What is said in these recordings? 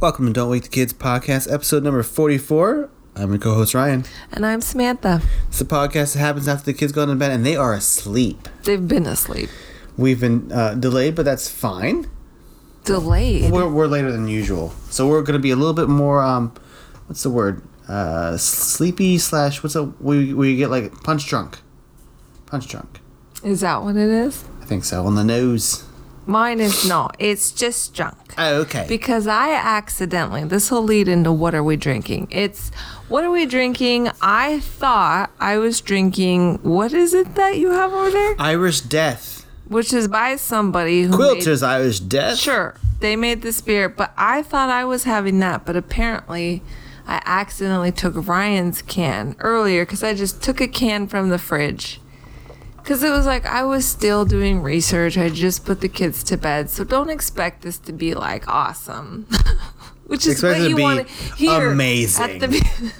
Welcome to Don't Wake the Kids podcast, episode number 44. I'm your co host, Ryan. And I'm Samantha. It's a podcast that happens after the kids go to bed and they are asleep. They've been asleep. We've been uh, delayed, but that's fine. Delayed. We're, we're later than usual. So we're going to be a little bit more, um, what's the word? Uh, sleepy slash, what's a, we, we get like punch drunk. Punch drunk. Is that what it is? I think so. On the nose. Mine is not. It's just junk. Oh, okay. Because I accidentally, this will lead into what are we drinking? It's what are we drinking? I thought I was drinking, what is it that you have over there? Irish Death. Which is by somebody who. made- Quilter's Irish Death. Sure, they made this beer, but I thought I was having that, but apparently I accidentally took Ryan's can earlier because I just took a can from the fridge. Because it was like I was still doing research. I just put the kids to bed, so don't expect this to be like awesome. Which is Expect what you want to hear. amazing. The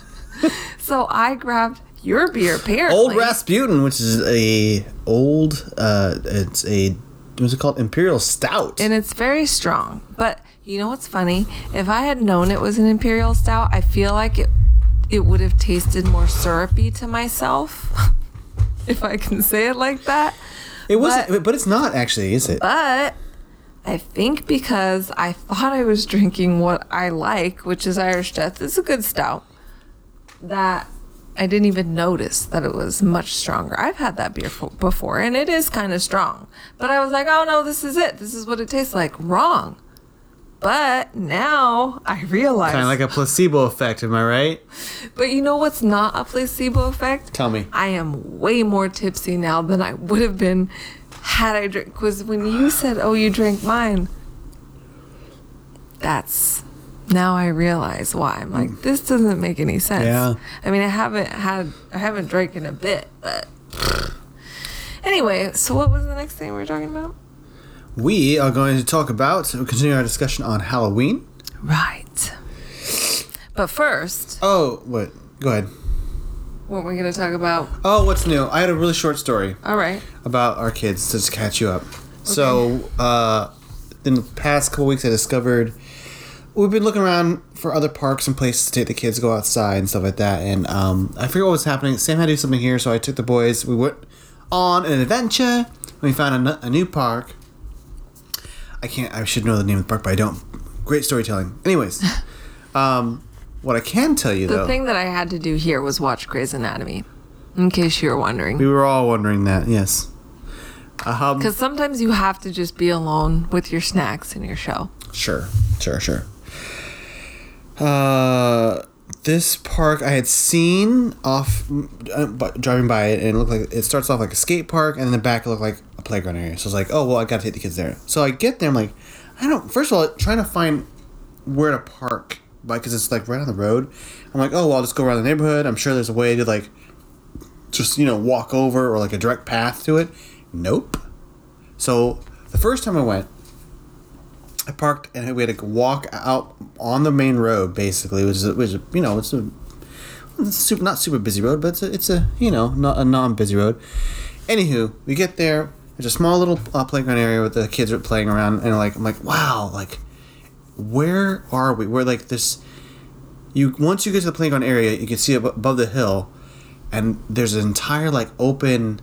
so I grabbed your beer, apparently. Old Rasputin, which is a old, uh, it's a, what's it called? Imperial Stout. and it's very strong. But you know what's funny? If I had known it was an imperial stout, I feel like it it would have tasted more syrupy to myself, if I can say it like that. it was, but- but, it's not actually, is it? But I think because I thought I was drinking what I like, which is Irish Death, it's a good stout. That I didn't even notice that it was much stronger. I've had that beer fo- before, and it is kind of strong. But I was like, oh no, this is it. This is what it tastes like. Wrong. But now I realize. Kind of like a placebo effect, am I right? but you know what's not a placebo effect? Tell me. I am way more tipsy now than I would have been had I drink. Because when you said, "Oh, you drank mine," that's now I realize why. I'm like, hmm. this doesn't make any sense. Yeah. I mean, I haven't had, I haven't drank in a bit, but anyway. So what was the next thing we were talking about? We are going to talk about, continue our discussion on Halloween. Right. But first, Oh, what? Go ahead. what we're going to talk about? Oh, what's new? I had a really short story All right. about our kids to catch you up. Okay. So, uh, in the past couple weeks, I discovered we've been looking around for other parks and places to take the kids go outside and stuff like that. And um, I figured what was happening. Sam had to do something here, so I took the boys. We went on an adventure. We found a, a new park. I can't. I should know the name of the park, but I don't. Great storytelling. Anyways, um, what I can tell you The though, thing that I had to do here was watch Grey's Anatomy, in case you were wondering. we were all wondering that. Yes. Um, Because sometimes you have to just be alone with your snacks and your show. Sure, sure, sure. Uh, this park I had seen off uh, driving by it, and it looked like it starts off like a skate park, and in the back it looked like playground area. So I was like, oh well, I gotta take the kids there. So I get there, I'm like, I don't. First of all, trying to find where to park, like, cause it's like right on the road. I'm like, oh well, I'll just go around the neighborhood. I'm sure there's a way to like, just you know, walk over or like a direct path to it. Nope. So the first time I went, I parked and we had to walk out on the main road basically, which is which you know it's a super not super busy road, but it's a, it's a you know not a non busy road. Anywho, we get there. There's a small little uh, playground area where the kids are playing around, and like I'm like, wow, like where are we? We're like this. You once you get to the playground area, you can see ab- above the hill, and there's an entire like open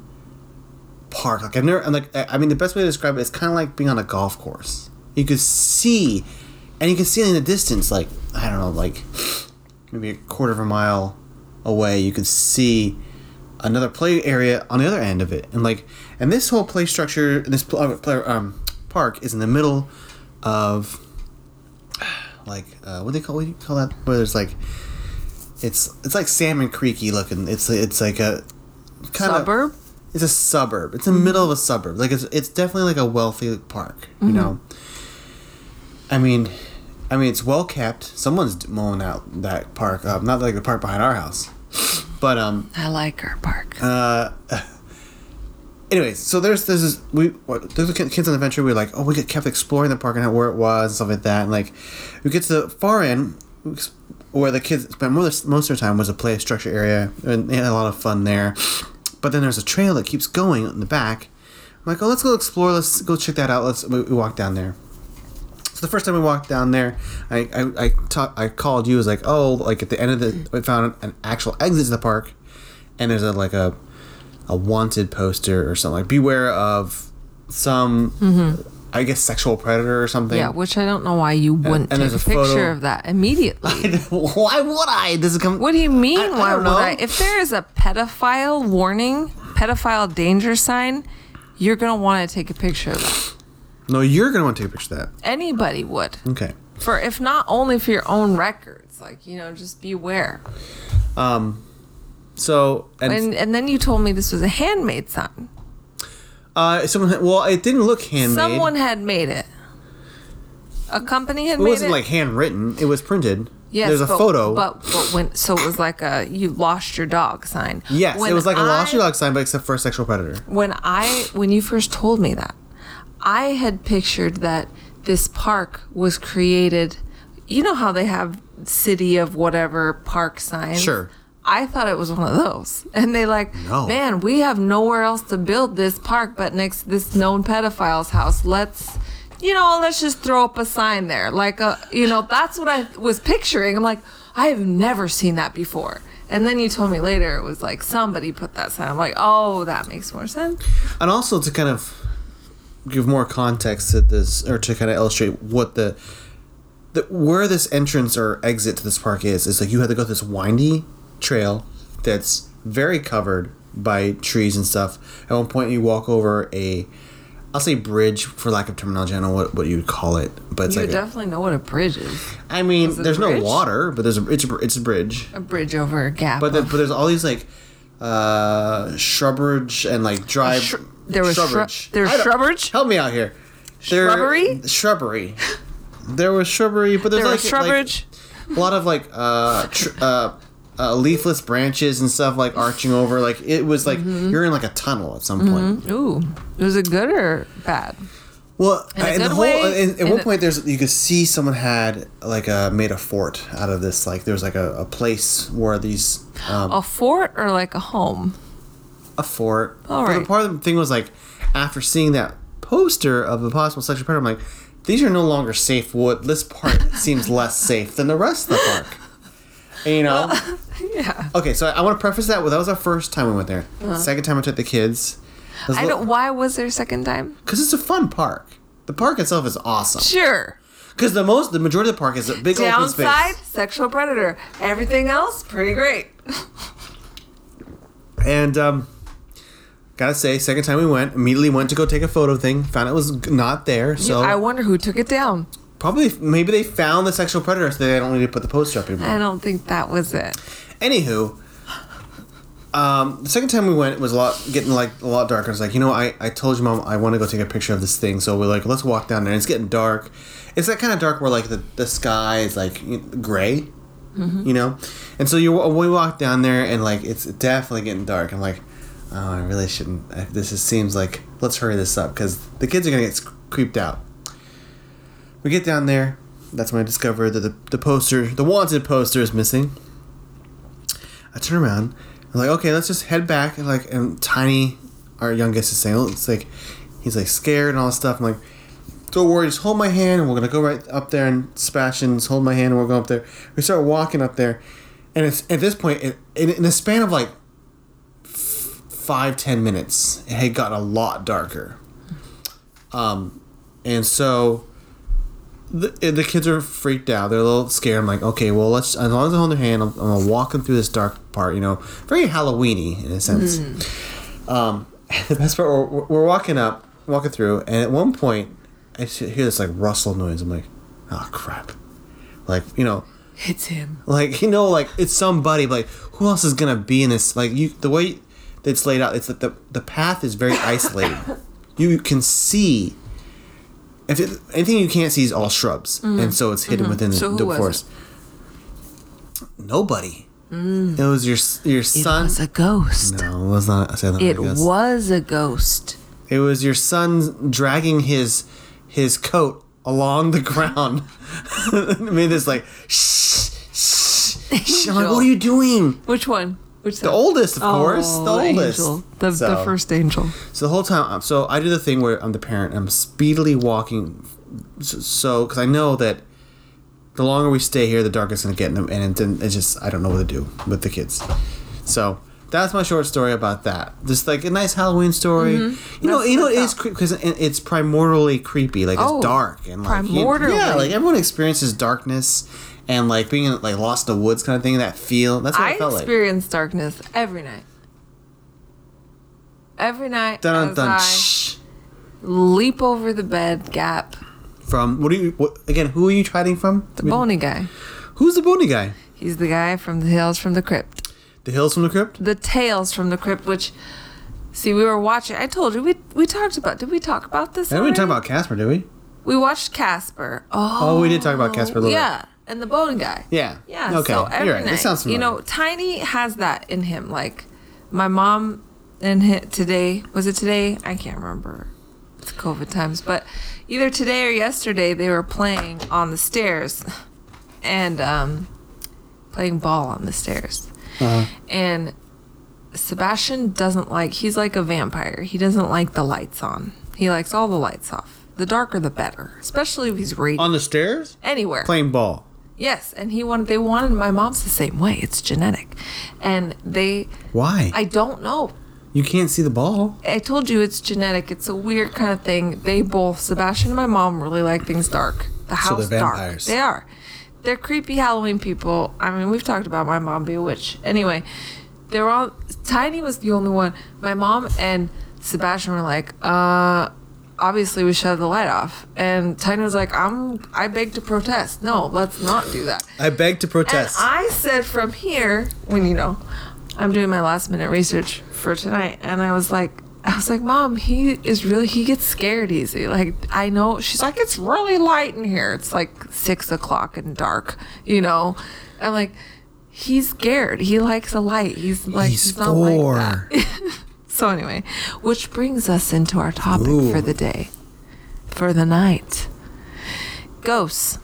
park. Like I've never, I'm like, I I mean, the best way to describe it is kind of like being on a golf course. You could see, and you can see in the distance, like I don't know, like maybe a quarter of a mile away, you could see another play area on the other end of it, and like, and this whole play structure, this pl- uh, play, um, park is in the middle of like uh, what do they call what do you call that? Where there's like, it's it's like Salmon Creeky looking. It's it's like a kind of Suburb? it's a suburb. It's in the middle of a suburb. Like it's it's definitely like a wealthy park. You know. I mean, I mean it's well kept. Someone's mowing out that park up. Not like the park behind our house, but um. I like our park. Uh. Anyways, so there's this we what, there's the kids on the adventure. We are like, oh, we get- kept exploring the park and how- where it was and stuff like that. And like, we get to the far end where the kids spent most most of their time was a play structure area, and they had a lot of fun there. But then there's a trail that keeps going in the back. I'm like, oh, let's go explore. Let's go check that out. Let's we, we walk down there. So the first time we walked down there, I I I, ta- I called you. I was like, oh, like at the end of the, we found an actual exit to the park, and there's a like a a wanted poster or something like beware of some mm-hmm. I guess sexual predator or something. Yeah, which I don't know why you wouldn't and take a, picture of that immediately. Why would I? This is come. What do you mean? I- I why don't would know. I? If there is a pedophile warning, pedophile danger sign, you're gonna want to take a picture of that. No, you're gonna want to take a picture of that. Anybody would. Okay. For if not only for your own records, like you know, just beware. Um. So and, And and then you told me this was a handmade sign. uh, someone had- well, it didn't look handmade. Someone had made it. A company had it made wasn't like handwritten. It was printed. Yes, There's a but, photo. But, but when so it was like a you lost your dog sign. yes, When it was like a lost your dog sign, but except for a sexual predator. when I when you first told me that, I had pictured that this park was created. You know how they have city of whatever park signs. Sure. I thought it was one of those, and they like, No. man, we have nowhere else to build this park but next to this known pedophile's house. Let's, you know, let's just throw up a sign there. Like a, you know, that's what I was picturing. I'm like, I have never seen that before. And then you told me later it was like somebody put that sign. I'm like, oh, that makes more sense. And also to kind of give more context to this, or to kind of illustrate what the, the where this entrance or exit to this park is, is like you have to go this windy trail that's very covered by trees and stuff. At one point, you walk over a, I'll say bridge for lack of terminology. I don't know what, what you would call it, but it's You like a- definitely know what a bridge is. I mean, Is there's no water, but there's a it's a, it's a bridge. A bridge over a gap. But the, but there's all these like uh shrubberage and like dry there was shrub- shrubberage. there was shrubberage? Help me out here. There- Shrubbery? Shrubbery. There was shrubbery, but there's there like, was shrubbery. like a lot of like uh, tr- uh uh leafless branches and stuff like arching over. Like it was like Mm-hmm. you're in like a tunnel at some point. Ooh, was it good or bad? Well, In and the whole way? and, at In one point, there's you could see someone had like a made a fort out of this. Like there's like a, a place where these um, A fort or like a home? A fort. All But part of the thing was like after seeing that poster of the possible sexual predator, I'm like, these are no longer safe. What this part seems less safe than the rest of the park. And, you know. Yeah. Okay, so I, want to preface that with that was our first time we went there. Second time I took the kids. Uh-huh. I don't. Why was there a second time? Because it's a fun park. The park itself is awesome. Sure. Because the most, the majority of the park is a big open space. Downside: sexual predator. Everything else, pretty great. And um, gotta say, second time we went, immediately went to go take a photo thing. Found it was not there. So I wonder who took it down. probably maybe they found the sexual predator, so they don't need to put the poster up anymore. I don't think that was it. Anywho, um, the second time we went, it was a lot getting like a lot darker. I was like, you know, I, I told you, mom, I want to go take a picture of this thing. So we're like, let's walk down there. And it's getting dark. It's that kind of dark where like the, the sky is like gray, you know. And so you we walk down there and like it's definitely getting dark. I'm like, oh, I really shouldn't. This just seems like let's hurry this up because the kids are gonna get creeped out. We get down there. That's when I discover that the, the poster, the wanted poster, is missing. I turn around. I'm like, okay, let's just head back. And like, and Tiny, our youngest, is saying, it's like, he's like scared and all this stuff. I'm like, don't worry, just hold my hand, and we're gonna go right up there. And Sebastian, just hold my hand, and we're going up there. We start walking up there, and it's at this point, it, in, in a span of like five ten minutes, it had gotten a lot darker. Um, and so the, the kids are freaked out. They're a little scared. I'm like, okay, well, let's as long as I hold their hand, I'm, I'm gonna walk them through this dark part. You know, very Halloweeny in a sense. Um, the best part, we're, we're walking up, walking through, and at one point, I hear this like rustle noise. I'm like, oh crap! Like you know, It's him. like you know, like it's somebody. But like, who else is gonna be in this? Like you, the way it's laid out, it's that the the path is very isolated. you can see. If it, anything you can't see is all shrubs, and so it's hidden within Mm-hmm. So the, the forest. Nobody. It was your your It son. was a ghost. no, it was not. I. It I guess. was a ghost. It was your son dragging his his coat along the ground. It made this like shh shh. shh. I'm like, what are you doing? Which one? Which The oldest, of course. The oldest. Angel. The, So- the first angel. So the whole time, so I do the thing where I'm the parent. I'm speedily walking so because I know that the longer we stay here, the darker it's gonna get, and and it, it's just I don't know what to do with the kids. So that's my short story about that. Just like a nice Halloween story. You know, Mm-hmm. That's- you know, it that's is because it's primordially creepy. Like Oh, it's dark and like you- yeah, like everyone experiences darkness and like being in, like lost in the woods kind of thing. That feel that's what I it felt like. experience darkness every night. Every night Dun, dun, I shh. leap over the bed gap. From what are you what, again? Who are you hiding from? The bony guy. Who's the bony guy? He's the guy from the Hills from the Crypt. The hills from the crypt. The Tales from the Crypt, which, see, we were watching. I told you we we talked about. Did we talk about this? I didn't talk about Casper, did we? We watched Casper. Oh, Oh, we did talk about Casper a little oh, yeah, and the bony guy. Yeah. Yeah. Okay. So every You're right. night, It sounds you know, Tiny has that in him. Like my mom and today was it today? I can't remember. It's COVID times, but either today or yesterday they were playing on the stairs, and um, playing ball on the stairs, Uh-huh. and. Sebastian doesn't like he's like a vampire. He doesn't like the lights on. He likes all the lights off. The darker the better. Especially if he's reading. On the stairs, Anywhere. playing ball. Yes, and he wanted. They wanted. My mom's the same way. It's genetic, and they. Why? I don't know. you can't see the ball. I told you it's genetic. It's a weird kind of thing. They both, Sebastian and my mom, really like things dark. The So house they're dark. vampires. They are. They're creepy Halloween people. I mean, we've talked about my mom being a witch. Anyway, they were all. Tiny was the only one. My mom and Sebastian were like, uh. Obviously, we shut the light off, and Tiny was like, "I'm. I beg to protest. No, let's not do that." I beg to protest. And I said from here, when you know, I'm doing my last minute research for tonight, and I was like, I was like, Mom, he is really, he gets scared easy. Like, I know, she's like, it's really light in here. It's like six o'clock and dark, you know? I'm like, he's scared. He likes a light. He's like, He's he's, not four. like that. so, anyway, which brings us into our topic Ooh. for the day, for the night ghosts.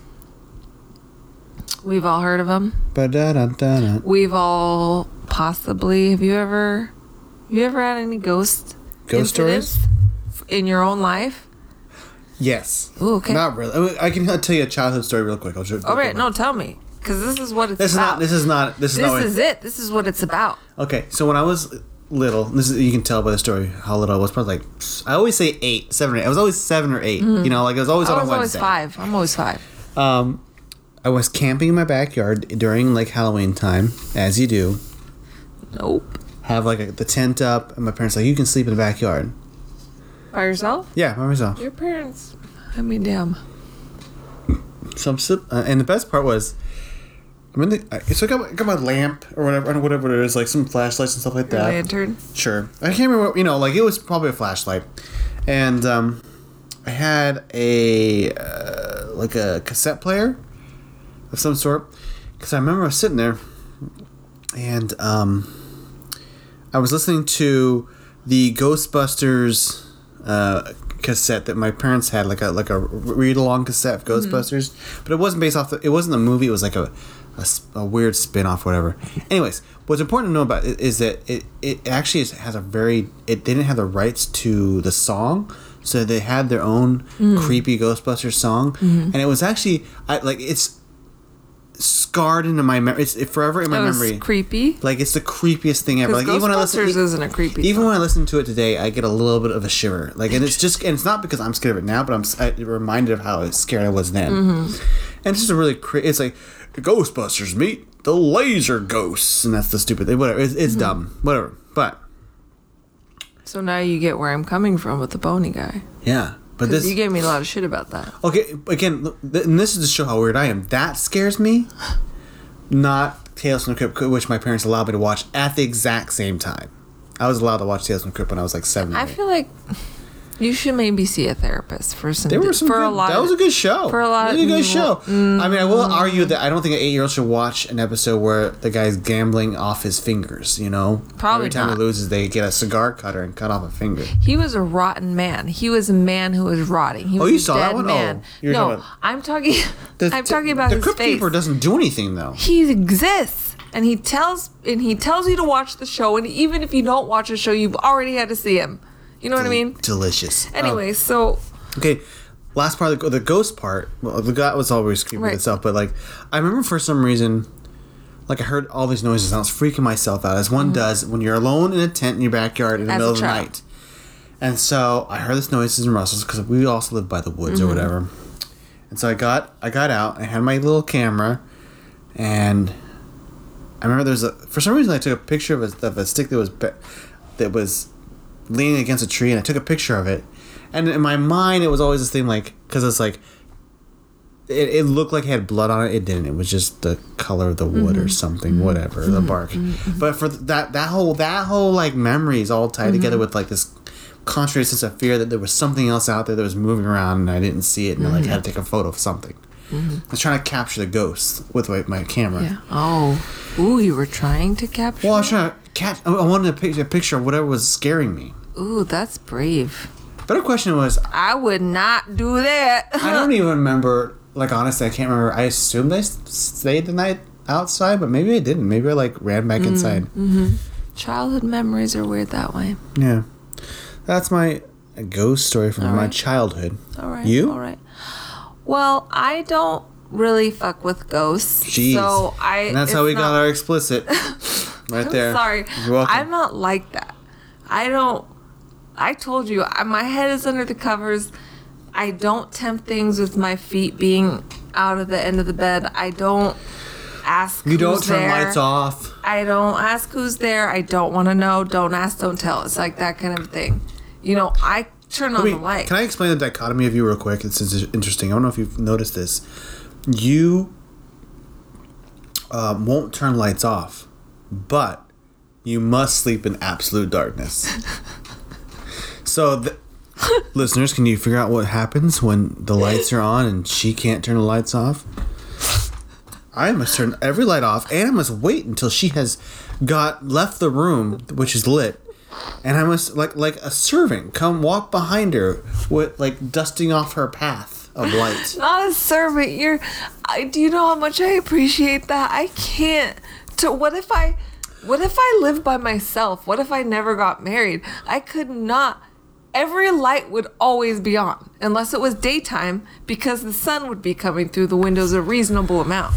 We've all heard of them. Ba-da-da-da-da. We've all possibly. Have you ever? Have you ever had any ghost Ghost incidents in your own life? Yes. Ooh, okay. Not really. I, can tell you a childhood story real quick. I'll just, All right, no, tell me, because this is what it's This is not. This is not. This is This is it. This is what it's about. Okay, so when I was little, this is you can tell by the story how little I was. Probably like I always say eight, seven or eight. I was always seven or 8 You know, like I was always Mm-hmm. I on was a always five. I'm always five. Um, I was camping in my backyard during like Halloween time, as you do. Nope. Have like a, the tent up, and my parents like, you can sleep in the backyard. By yourself? Yeah, by myself. Your parents. I mean, damn. So I'm uh, and the best part was, I'm in the. I- So I got, my- got my lamp or whatever, or whatever it is, like some flashlights and stuff like that. lantern. Sure. I can't remember. What, you know, like it was probably a flashlight, and um, I had a uh, like a cassette player of some sort. Because I remember I was sitting there, and um, I was listening to the Ghostbusters uh, cassette that my parents had, like a like a read along cassette of Ghostbusters. But it wasn't based off. The, it wasn't a movie. It was like a a, a weird spin off, whatever. Anyways, what's important to know about it is that it, it actually is, has a very. It didn't have the rights to the song. So they had their own creepy Ghostbusters song, and it was actually I, like it's scarred into my memory. It's forever in my memory. creepy. Like it's the creepiest thing ever. Like even when I listen, Ghostbusters isn't a creepy. even song. when I listen to it today, I get a little bit of a shiver. Like, and it's just, and it's not because I'm scared of it now, but I'm I, reminded of how scared I was then. Mm-hmm. And it's just a really, cra- it's like Ghostbusters meet the laser ghosts, and that's the stupid thing. Whatever, it's, Mm-hmm. dumb. Whatever, but So now you get where I'm coming from with the bony guy. yeah. But this, you gave me a lot of shit about that. okay, again, th- and this is to show how weird I am. That scares me. Not Tales from the Crypt, which my parents allowed me to watch at the exact same time. I was allowed to watch Tales from the Crypt when I was like seven. I eight. feel like you should maybe see a therapist for some. There were some for good, a lot. that was a good show. for a lot really of- good show. I mean, I will mm. argue that I don't think an eight-year-old should watch an episode where the guy's gambling off his fingers. You know, Probably every time not. he loses, they get a cigar cutter and cut off a finger. He was a rotten man. He was a man who was rotting. He Oh, was you a saw that dead one? Oh, man. Oh, no, talking I'm talking. The, I'm talking about the his Crypt face. Keeper doesn't do anything though. he exists, and he tells and he tells you to watch the show. And even if you don't watch the show, you've already had to see him. You know what I mean? Delicious. Oh, Anyway, so okay. last part, of the, the ghost part. Well, the guy was always creepy Right. itself, but like I remember for some reason, like I heard all these noises and I was freaking myself out, as one does when you're alone in a tent in your backyard in the Mm-hmm. As middle of the night. And so I heard this noises and rustles because we also live by the woods Mm-hmm. or whatever. And so I got I got out. I had my little camera, and I remember there's a for some reason I took a picture of a, of a stick that was that was leaning against a tree, and I took a picture of it. And in my mind, it was always this thing like because it's like it, it looked like it had blood on it. It didn't. It was just the color of the wood or mm-hmm. something, mm-hmm. whatever, the mm-hmm. bark. But for that that whole that whole like memory is all tied together with like this concentrated sense of fear that there was something else out there that was moving around and I didn't see it and I like had to take a photo of something. I was trying to capture the ghost with my, my camera. Yeah. Oh. Ooh, you were trying to capture. Well, I was trying to catch. I I wanted to picture a picture of whatever was scaring me. Ooh, that's brave. Better question was I would not do that. I don't even remember. Like honestly, I can't remember. I assumed I stayed the night outside, but maybe I didn't. Maybe I like ran back mm, inside. Mm-hmm. Childhood memories are weird that way. Yeah, that's my ghost story from my right. childhood. All right. You? All right. Well, I don't really fuck with ghosts. Jeez. So I. and that's how we got our explicit. right there. Sorry. You're welcome. I'm not like that. I don't. I told you, I, my head is under the covers. I don't tempt things with my feet being out of the end of the bed. I don't ask. you don't turn there. lights off. I don't ask who's there. I don't want to know. Don't ask, don't tell. It's like that kind of thing. You know, I turn on the light. can I explain the dichotomy of you real quick? It's, it's interesting. I don't know if you've noticed this. You um, won't turn lights off, but you must sleep in absolute darkness. so, the, listeners, can you figure out what happens when the lights are on and she can't turn the lights off? I must turn every light off, and I must wait until she has got left the room, which is lit, and I must like like a servant come walk behind her with like dusting off her path of light. not a servant. You're. I, do you know how much I appreciate that? I can't. To what if I? What if I lived by myself? What if I never got married? I could not. Every light would always be on, unless it was daytime, because the sun would be coming through the windows a reasonable amount.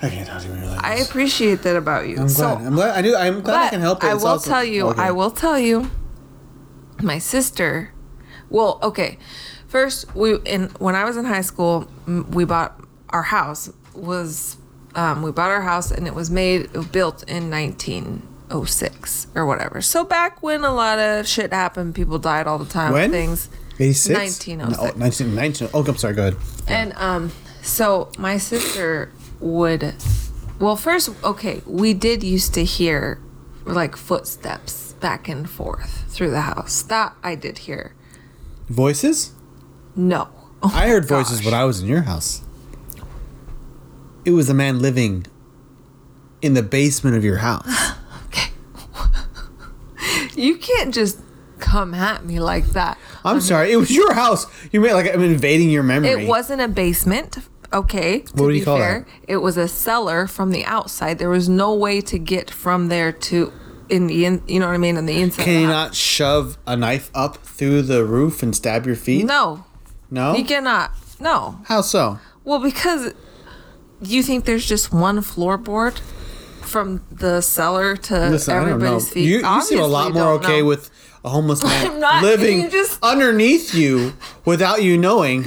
I can't talk to you when you're I appreciate that about you. I'm so, glad. I'm glad. I do. I'm glad I can help it. I will also- tell you. Okay. I will tell you. My sister. Well, okay. First, we in when I was in high school, we bought our house was um, we bought our house and it was made built in 1906 or whatever. So back when a lot of shit happened, people died all the time. When? Things. 86? 1906. No, 19, 19, oh, I'm sorry. Go ahead. And um, so my sister would, well, first, okay, we did used to hear like footsteps back and forth through the house. That I did hear. Voices. No. Oh I heard voices when I was in your house. It was a man living in the basement of your house. Okay. you can't just come at me like that. I'm um, sorry. It was your house. You made like I'm invading your memory. It wasn't a basement. Okay. What do you call fair, it was a cellar from the outside. There was no way to get from there to in the in. You know what I mean? In the inside. Can you not shove a knife up through the roof and stab your feet? No. No. You cannot. No. How so? Well, because you think there's just one floorboard from the cellar to Listen, I don't know. everybody's feet. You, you seem a lot more okay know. with a homeless man not- living just- underneath you without you knowing.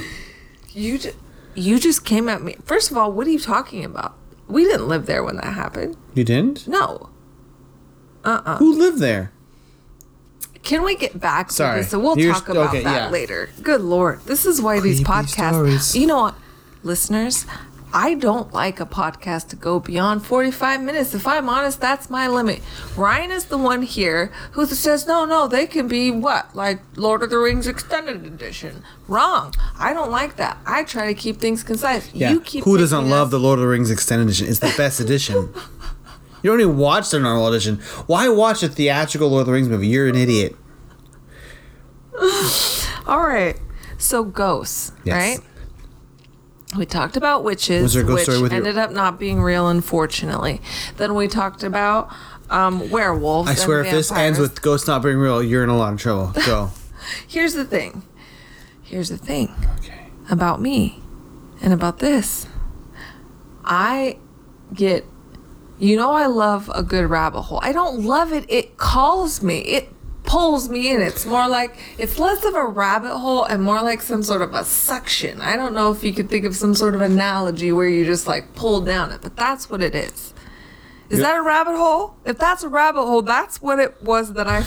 you. Just, you just came at me. First of all, what are you talking about? We didn't live there when that happened. You didn't? No. Uh-uh. Who lived there? Can we get back Sorry. to this? So we'll talk about okay, that yeah. later. Good lord, this is why these Creepy podcasts. stories. You know what, listeners? I don't like a podcast to go beyond 45 minutes. If I'm honest, that's my limit. Ryan is the one here who says, no, no, they can be what? Like Lord of the Rings Extended Edition. Wrong. I don't like that. I try to keep things concise. Yeah. You keep Who doesn't love us- the Lord of the Rings extended edition? It's the best edition. You don't even watch the normal edition. Why watch a theatrical Lord of the Rings movie? You're an idiot. All right. So ghosts, Yes. right? We talked about witches, Was there a ghost which story with your- ended up not being real, unfortunately. Then we talked about um, werewolves. I swear, if this ends with ghosts not being real, you're in a lot of trouble. Go. Here's the thing. Here's the thing. Okay. about me and about this. I get, you know, I love a good rabbit hole. I don't love it, it calls me. It pulls me in. It's more like, it's less of a rabbit hole and more like some sort of a suction. I don't know if you could think of some sort of analogy where you just like pull down it, but that's what it is. Is Yeah. that a rabbit hole? If that's a rabbit hole, that's what it was that I.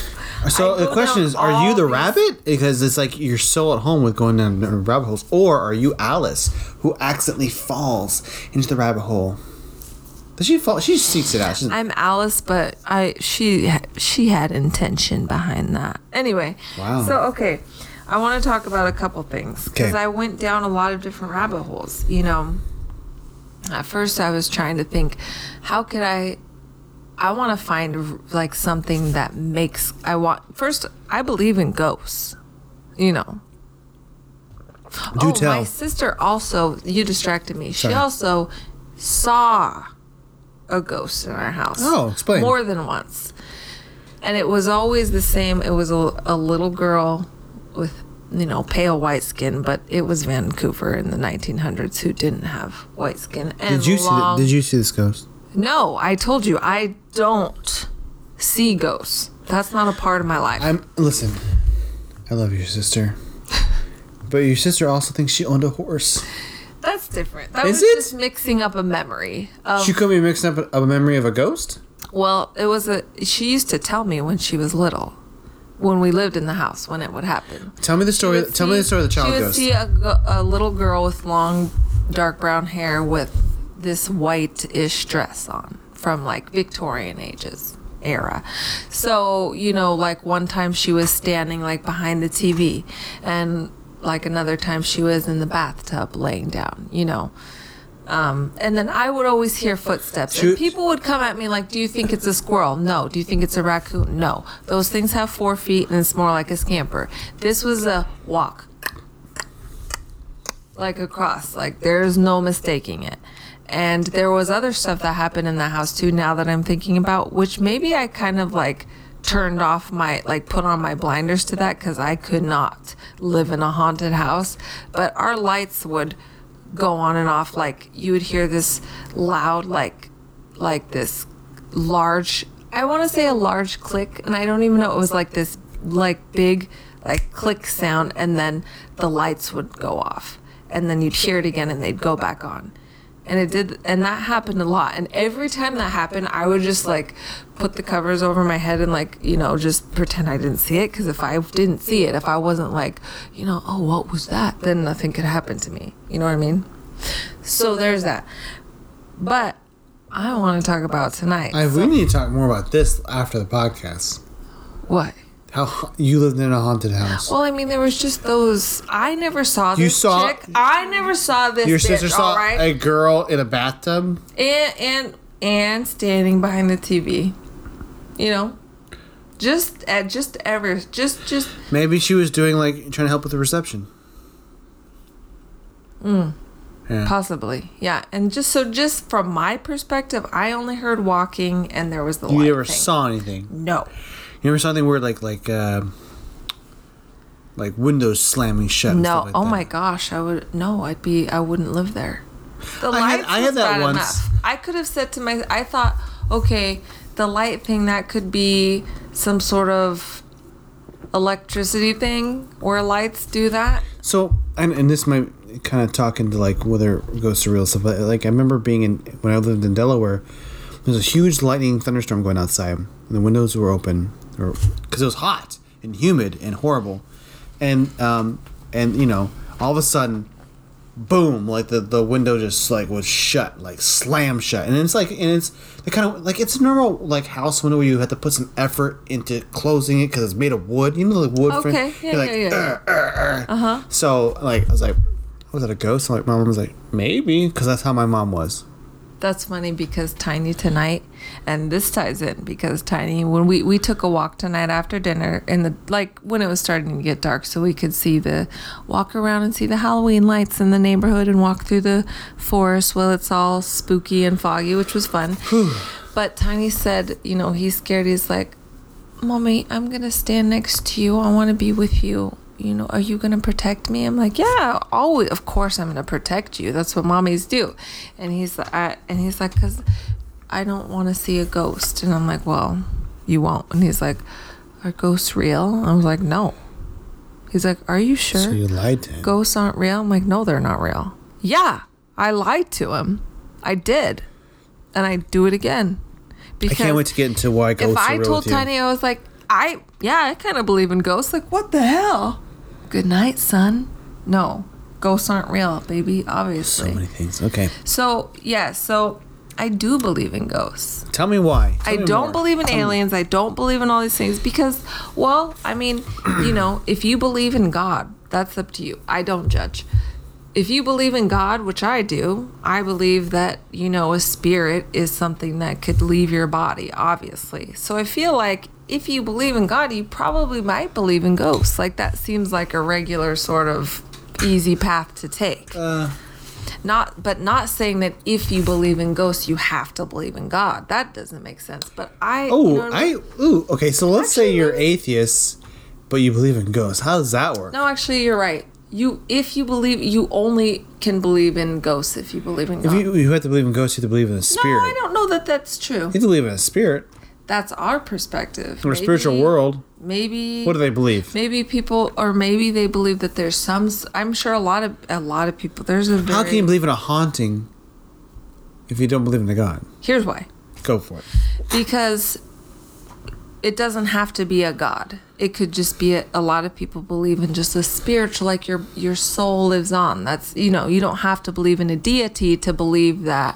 So I the question is, are you the these- rabbit? Because it's like you're so at home with going down rabbit holes, or are you Alice who accidentally falls into the rabbit hole? Does she fall? She seeks it out. She's, I'm Alice, but I she she had intention behind that. Anyway, Wow. So okay, I want to talk about a couple things because Okay. I went down a lot of different rabbit holes. You know, at first I was trying to think, how could I? I want to find like something that makes I want. First, I believe in ghosts. You know. Do oh, tell. my sister also. You distracted me. She also saw a ghost in our house. Oh, explain. More than once. And it was always the same. It was a, a little girl with, you know, pale white skin, but it was Vancouver in the 1900s who didn't have white skin. And did you see? The, did you see this ghost? No, I told you I don't see ghosts. That's not a part of my life. I'm listen. I love your sister, but your sister also thinks she owned a horse. That's different. That Is was it? just mixing up a memory of She could be mixing up a, memory of a ghost. Well, it was a. She used to tell me when she was little, when we lived in the house, when it would happen. Tell me the She story. would Tell me the see- story of the child She would ghost. see a, go- a little girl with long, dark brown hair with this white-ish dress on from like Victorian ages era. So you know, like one time she was standing like behind the TV, and like another time she was in the bathtub laying down. You know. Um, and then I would always hear footsteps. And people would come at me like, Do you think it's a squirrel? No. Do you think it's a raccoon? No. Those things have four feet and it's more like a scamper. This was a walk. Like across. Like there's no mistaking it. And there was other stuff that happened in the house too, now that I'm thinking about, which maybe I kind of like turned off my like put on my blinders to that because I could not live in a haunted house. But our lights would go on and off like you would hear this loud like like this large I want to say a large click and I don't even know it was like this like big like click sound and then the lights would go off and then you'd hear it again and they'd go back on and it did and that happened a lot. And every time that happened i would just like put the covers over my head and like you know just pretend i didn't see it. Because if i didn't see it if i wasn't like you know oh what was that? then nothing could happen to me. You know what i mean? So there's that. But i want to talk about tonight. I, we need to talk more about this after the podcast. what How you lived in a haunted house. well, I mean, there was just those. I never saw this You saw- chick. I never saw this. Your bitch, sister saw all right? a girl in a bathtub. and and and standing behind the TV. You know, just at just ever just just Maybe she was doing like trying to help with the reception. Mm. Yeah. possibly yeah. And just so just from my perspective, I only heard walking and there was the You never thing. saw anything. No. You saw anything weird like like uh, like windows slamming shut. No. like oh that. my gosh, I would no. I'd be. I wouldn't live there. The I had- lights I had that bad once. enough. I could have said to my. I thought, okay, the light thing that could be some sort of electricity thing where lights do that. So, and, and this might kind of talk into like whether ghosts are real stuff. But like I remember being in when I lived in Delaware, there was a huge lightning thunderstorm going outside, and the windows were open, or because it was hot and humid and horrible, and um and you know all of a sudden, boom! Like the the window just like was shut, like slam shut, and it's like and it's the kind of like it's a normal like house window where you have to put some effort into closing it because it's made of wood. You know, like wood. frame? Okay, yeah, You're like, yeah, yeah. Uh huh. So like I was like, was that a ghost? Like my mom was like, maybe, because that's how my mom was. That's funny because Tiny tonight, and this ties in because Tiny, when we we took a walk tonight after dinner, in the like when it was starting to get dark, so we could see the walk around and see the Halloween lights in the neighborhood and walk through the forest while it's all spooky and foggy, which was fun. but Tiny said, you know, he's scared. He's like, "Mommy, I'm gonna stand next to you. I want to be with you." You know, are you gonna protect me? I'm like, yeah, always. Of course, I'm gonna protect you. That's what mommies do. And he's I, and he's like, cause I don't want to see a ghost. And I'm like, well, you won't. And he's like, are ghosts real? I was like, no. He's like, are you sure? So you lied to him. ghosts aren't real? I'm like, no, they're not real. Yeah, I lied to him. I did, and I do it again. Because I can't wait to get into why ghosts if are I real told. Tiny, I was like, I yeah, I kind of believe in ghosts. Like, what the hell? Good night, son. No, ghosts aren't real, baby. Obviously. so many things. Okay, So yeah, so I do believe in ghosts. tell me why. Tell I me don't more. believe in Tell me. aliens. I don't believe in all these things because, well, I mean, you know, if you believe in God, that's up to you. I don't judge. If you believe in God, which I do, I believe that, you know, a spirit is something that could leave your body, obviously. So I feel like if you believe in God, you probably might believe in ghosts. Like that seems like a regular sort of easy path to take Uh, not but not saying that if you believe in ghosts you have to believe in god that doesn't make sense but i oh, you know I mean? ooh. Okay, so let's say you're atheist, but you believe in ghosts. How does that work? no actually you're right you if you believe you only can believe in ghosts if you believe in If god you, you have to believe in ghosts, you have to believe in the spirit. no i don't know that that's true You have to believe in a spirit that's our perspective or a spiritual world. maybe What do they believe? maybe people or maybe they believe that there's some I'm sure a lot of a lot of people there's a very, How can you believe in a haunting if you don't believe in a god? here's why Go for it. because it doesn't have to be a god it could just be a, a lot of people believe in just a spiritual like your your soul lives on that's you know you don't have to believe in a deity to believe that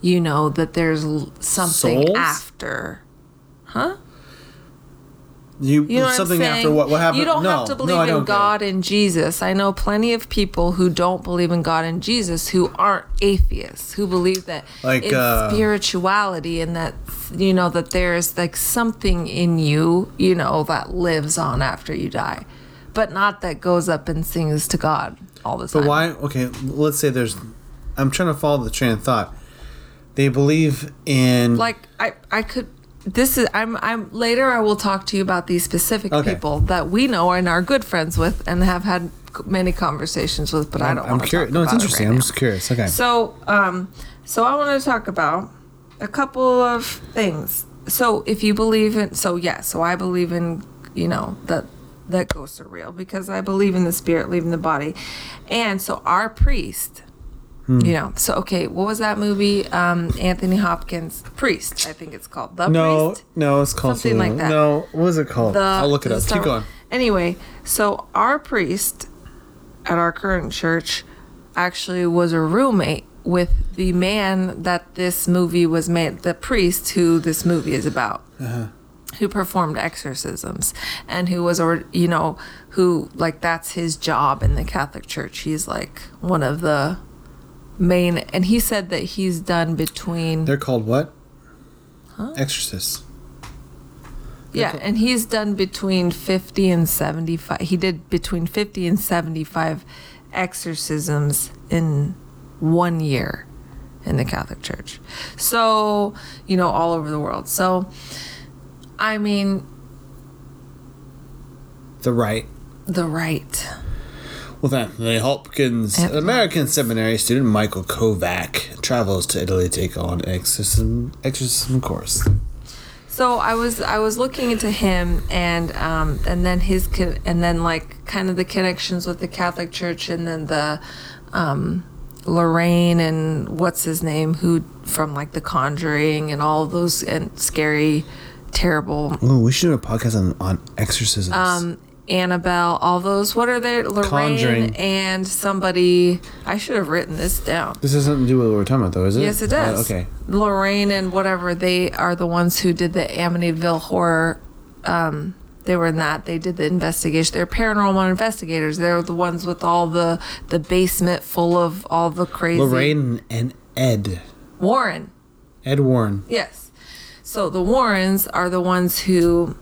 you know that there's something Souls? after huh You, you know what something I'm after what? What happened? You don't no, have to believe I in don't get it. God and Jesus. I know plenty of people who don't believe in God and Jesus who aren't atheists, who believe that Like, in uh, spirituality and that you know that there's like something in you, you know, that lives on after you die, but not that goes up and sings to God all the time. But why? Okay, let's say there's. I'm trying to follow the train of thought. They believe in like I I could this is I'm I'm later I will talk to you about these specific Okay. people that we know and are good friends with and have had many conversations with but I I'm, don't I'm want to curious. No, it's about it interesting. right I'm now. just curious. Okay. So, um, so I want to talk about a couple of things. So, if you believe in, so yeah, so I believe in, you know, that that ghosts are real because I believe in the spirit leaving the body, and so our priest, Hmm. you know, so okay, what was that movie? Um, Anthony Hopkins, Priest, I think it's called the no, Priest. no, it's called Something like that. No, what was it called? The, I'll look it up. Star- Keep going. Anyway, so our priest at our current church actually was a roommate with the man that this movie was made, the priest who this movie is about. Uh-huh. Who performed exorcisms and who was, or you know, who like that's his job in the Catholic Church. He's like one of the main, and he said that he's done between They're called what? Huh? Exorcists. Yeah, and he's done between 50 and 75. He did between 50 and 75 exorcisms in one year in the Catholic Church. So, you know, all over the world. So, I mean, The Rite. the Rite. Well, then, the Hopkins Anthony American seminary student Michael Kovak travels to Italy to take on exorcism exorcism course. So I was I was looking into him and um and then his con- and then like kind of the connections with the Catholic Church and then the um Lorraine and what's his name who from like The Conjuring and all those and scary terrible Oh, we should do a podcast on, on exorcisms. um Annabelle all those what are they Lorraine Conjuring. and somebody I should have written this down this has nothing to do with what we're talking about, though, is it? Yes, it does. Uh, okay. Lorraine and whatever they are the ones who did the Amityville horror. Um, they were in that. They did the investigation. They're paranormal investigators. They're the ones with all the the basement full of all the crazy. Lorraine and Ed. Warren. Ed Warren. Yes. So the Warrens are the ones who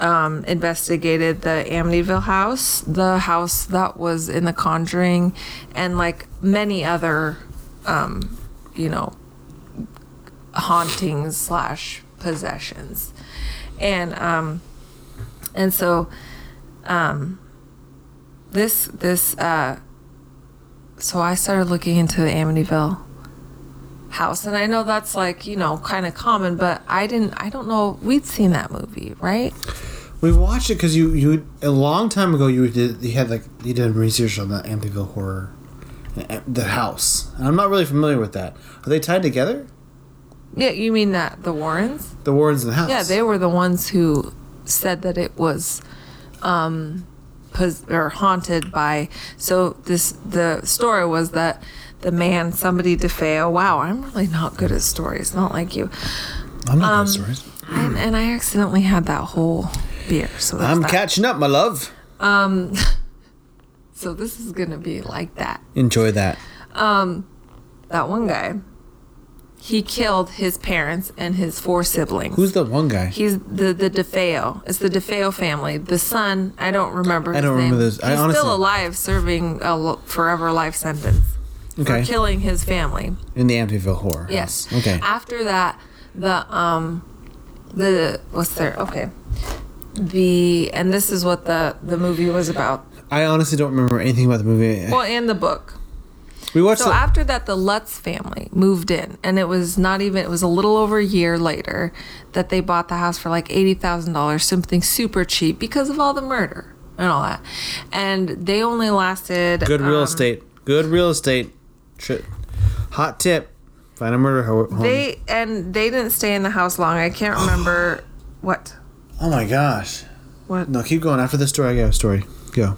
um, investigated the Amityville house, the house that was in The Conjuring, and like many other, um, you know, hauntings slash possessions, and um, and so, um, this this uh so I started looking into the Amityville house and I know that's like, you know, kind of common, but I didn't I don't know we'd seen that movie, right? We watched it because you you a long time ago you did you had like you did research on the Amityville horror, uh, the house, and I'm not really familiar with that. Are they tied together? Yeah, you mean that the Warrens? The Warrens and the house. Yeah, they were the ones who said that it was um pos- or haunted by so this the story was that the man somebody DeFeo wow i'm really not good at stories not like you I'm not um, good at stories. and, and i accidentally had that whole beer so I'm that. catching up, my love. um so this is gonna be like that Enjoy that. Um, that one guy he killed his parents and his four siblings Who's the one guy? He's the the DeFeo. It's the DeFeo family. The son, I don't remember. I don't name. remember this. I He's honestly- still alive, serving a forever life sentence Okay. for killing his family. In the Amityville horror. Yes. house. Okay. After that, the um, the what's there? Okay. The and this is what the the movie was about. I honestly don't remember anything about the movie. Well, and the book. we watched. So the, after that, the Lutz family moved in, and it was not even. It was a little over a year later that they bought the house for like eighty thousand dollars, something super cheap because of all the murder and all that. And they only lasted. good real um, estate. Good real estate. Tri- hot tip. Find a murder ho- home. They and they didn't stay in the house long. I can't remember what. oh my gosh. What? No, keep going. After this story, I got a story. Go.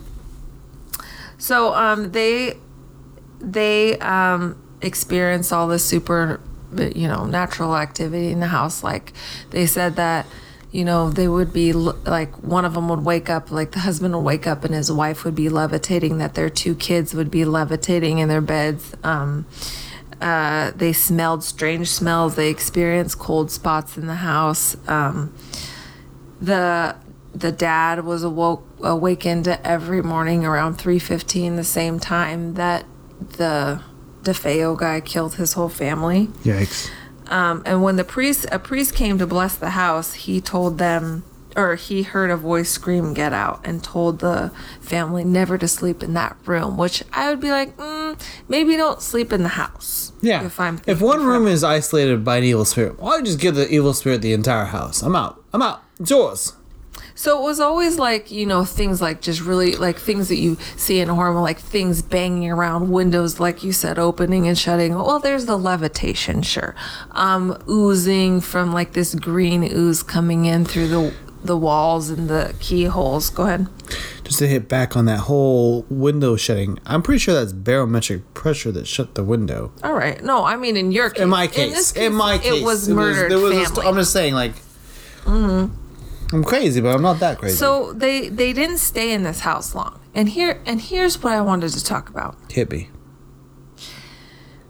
So um, they they um, experience all this super, you know, natural activity in the house. Like they said that, you know, they would be like one of them would wake up, like the husband would wake up and his wife would be levitating. That their two kids would be levitating in their beds. Um, uh, they smelled strange smells. They experienced cold spots in the house. Um, the the dad was awoke awakened every morning around 3:15 the same time that the DeFeo guy killed his whole family. Yikes. Um, and when the priest a priest came to bless the house, he told them or he heard a voice scream get out and told the family never to sleep in that room, which I would be like, mm, maybe don't sleep in the house. Yeah. If I'm if one room is isolated by an evil spirit, why just give the evil spirit the entire house? I'm out. I'm out. It's yours. So it was always like, you know, things like just really like things that you see in horror, like things banging around windows, like you said, opening and shutting. Well, there's the levitation, sure. Um, oozing from like this green ooze coming in through the the walls and the keyholes. Go ahead. Just to hit back on that whole window shutting, I'm pretty sure that's barometric pressure that shut the window. All right. No, I mean in your case. In my this case, in my case, it was murdered there was a family. st- I'm just saying, like, I'm crazy, but I'm not that crazy. so they they didn't stay in this house long. And here and here's what I wanted to talk about. hit me.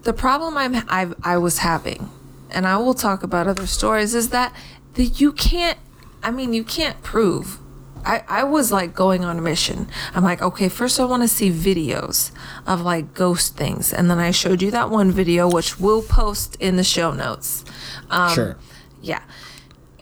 the problem I'm I I was having, and I will talk about other stories, is that the you can't. I mean, you can't prove. I, I was like going on a mission. I'm like, okay, first I want to see videos of like ghost things. And then I showed you that one video, which we'll post in the show notes. Um, sure. Yeah.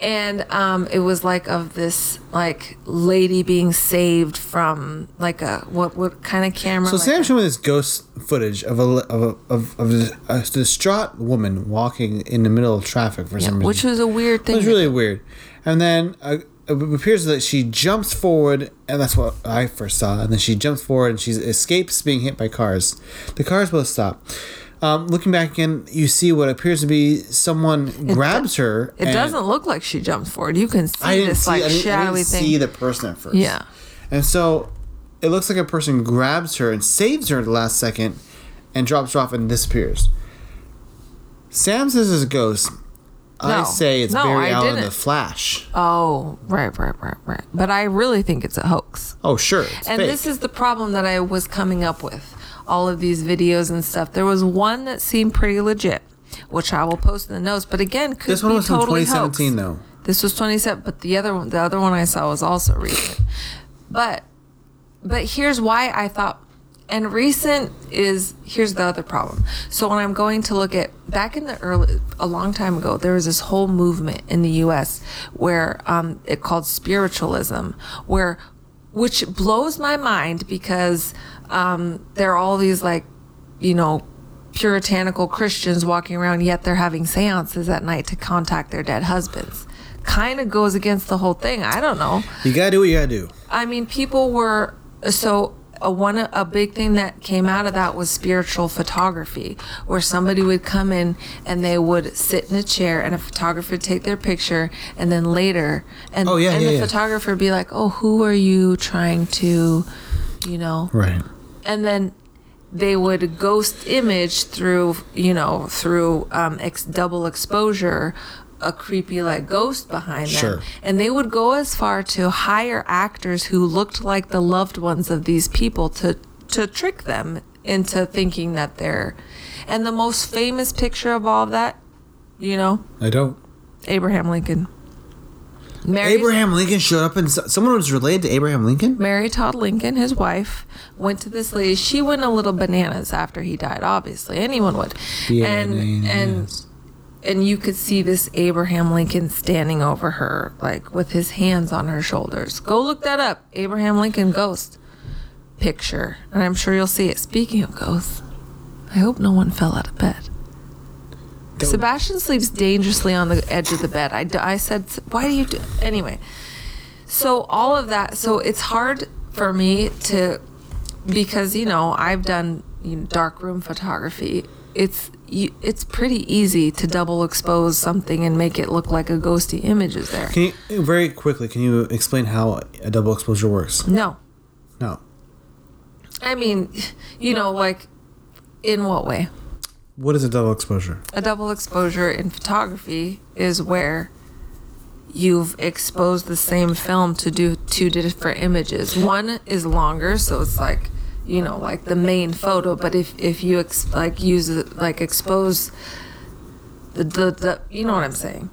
And um, it was like of this like lady being saved from like a what what kind of camera? So like Sam showed me this ghost footage of a of a, of, of a, a distraught woman walking in the middle of traffic for some reason. which was a weird thing. It was really weird. And then uh, it appears that she jumps forward, and that's what I first saw. And then she jumps forward and she escapes being hit by cars. The cars both stop. Um, looking back again, you see what appears to be someone grabs her. It doesn't look like she jumps forward. You can see I didn't this see. like I didn't, I shadowy didn't thing. see the person at first. Yeah. And so it looks like a person grabs her and saves her at the last second and drops her off and disappears. Sam says it's a ghost. I say it's No, Barry I Allen the Flash. Oh, right, right, right, right. But I really think it's a hoax. Oh, sure. And fake. this is the problem that I was coming up with. All of these videos and stuff. There was one that seemed pretty legit, which I will post in the notes. But again, could This one be was from totally 2017, hoax. though. This was 27, but the other one, the other one I saw was also recent. But, but here's why I thought, and recent is here's the other problem. So when I'm going to look at back in the early, a long time ago, there was this whole movement in the U.S. where um, it called spiritualism, where which blows my mind because um, there are all these like, you know, puritanical Christians walking around, yet they're having seances at night to contact their dead husbands. Kind of goes against the whole thing. I don't know. You gotta do what you gotta do. I mean, people were so a one a big thing that came out of that was spiritual photography, where somebody would come in and they would sit in a chair and a photographer would take their picture, and then later, and Oh, yeah, and yeah, the yeah. photographer would be like, "Oh, who are you trying to, you know?" Right. And then they would ghost image through you know through um, ex- double exposure a creepy like ghost behind them Sure. and they would go as far to hire actors who looked like the loved ones of these people to to trick them into thinking that they're and the most famous picture of all of that you know I don't. abraham lincoln Mary, Abraham Lincoln showed up and someone was related to Abraham Lincoln? Mary Todd Lincoln, his wife, went to this lady. She went a little bananas after he died. Obviously, anyone would. and and Bananas. and you could see this Abraham Lincoln standing over her, like with his hands on her shoulders. Go look that up. Abraham Lincoln ghost picture, and I'm sure you'll see it. Speaking of ghosts, I hope no one fell out of bed. Sebastian sleeps dangerously on the edge of the bed. I, I said, why do you do? Anyway, so all of that. So it's hard for me to, because you know I've done you know, dark room photography. It's you, it's pretty easy to double expose something and make it look like a ghosty image is there. Can you very quickly? Can you explain how a double exposure works? No, No. I mean, you know, like in what way? What is a double exposure? A double exposure in photography is where you've exposed the same film to do two different images. One is longer, so it's like, you know, like the main photo. But if if you ex- like use it, like expose the, the the you know what I'm saying,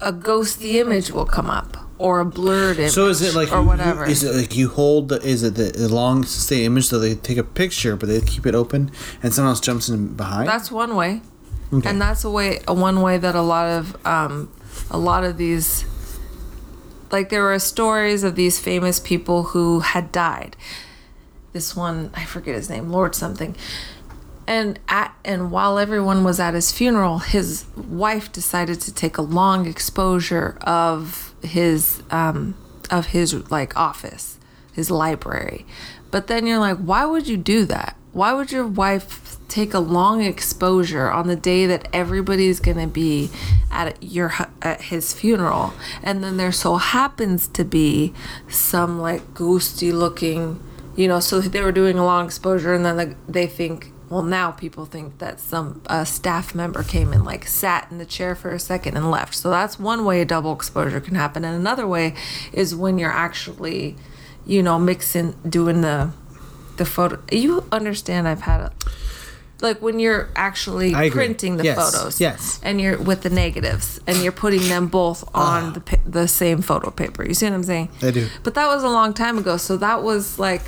a ghosty image will come up or a blurred image. So is it like or whatever? You, is it like you hold? The, is it the, the long stay image so they take a picture but they keep it open and someone else jumps in behind? That's one way, Okay. and that's a way, a one way that a lot of, um, a lot of these, like there were stories of these famous people who had died. This one, I forget his name, Lord something, and at and while everyone was at his funeral, his wife decided to take a long exposure of his, um, of his like office, his library. But then you're like, why would you do that? Why would your wife take a long exposure on the day that everybody's going to be at your at his funeral and then there so happens to be some like ghosty looking you know so they were doing a long exposure and then the, they think well now people think that some uh, staff member came and like sat in the chair for a second and left. So that's one way a double exposure can happen. And another way is when you're actually you know mixing doing the the photo. You understand i've had a like when you're actually printing the Yes, photos yes. and you're with the negatives and you're putting them both on the the same photo paper. You see what i'm saying? I do. but that was a long time ago. So that was like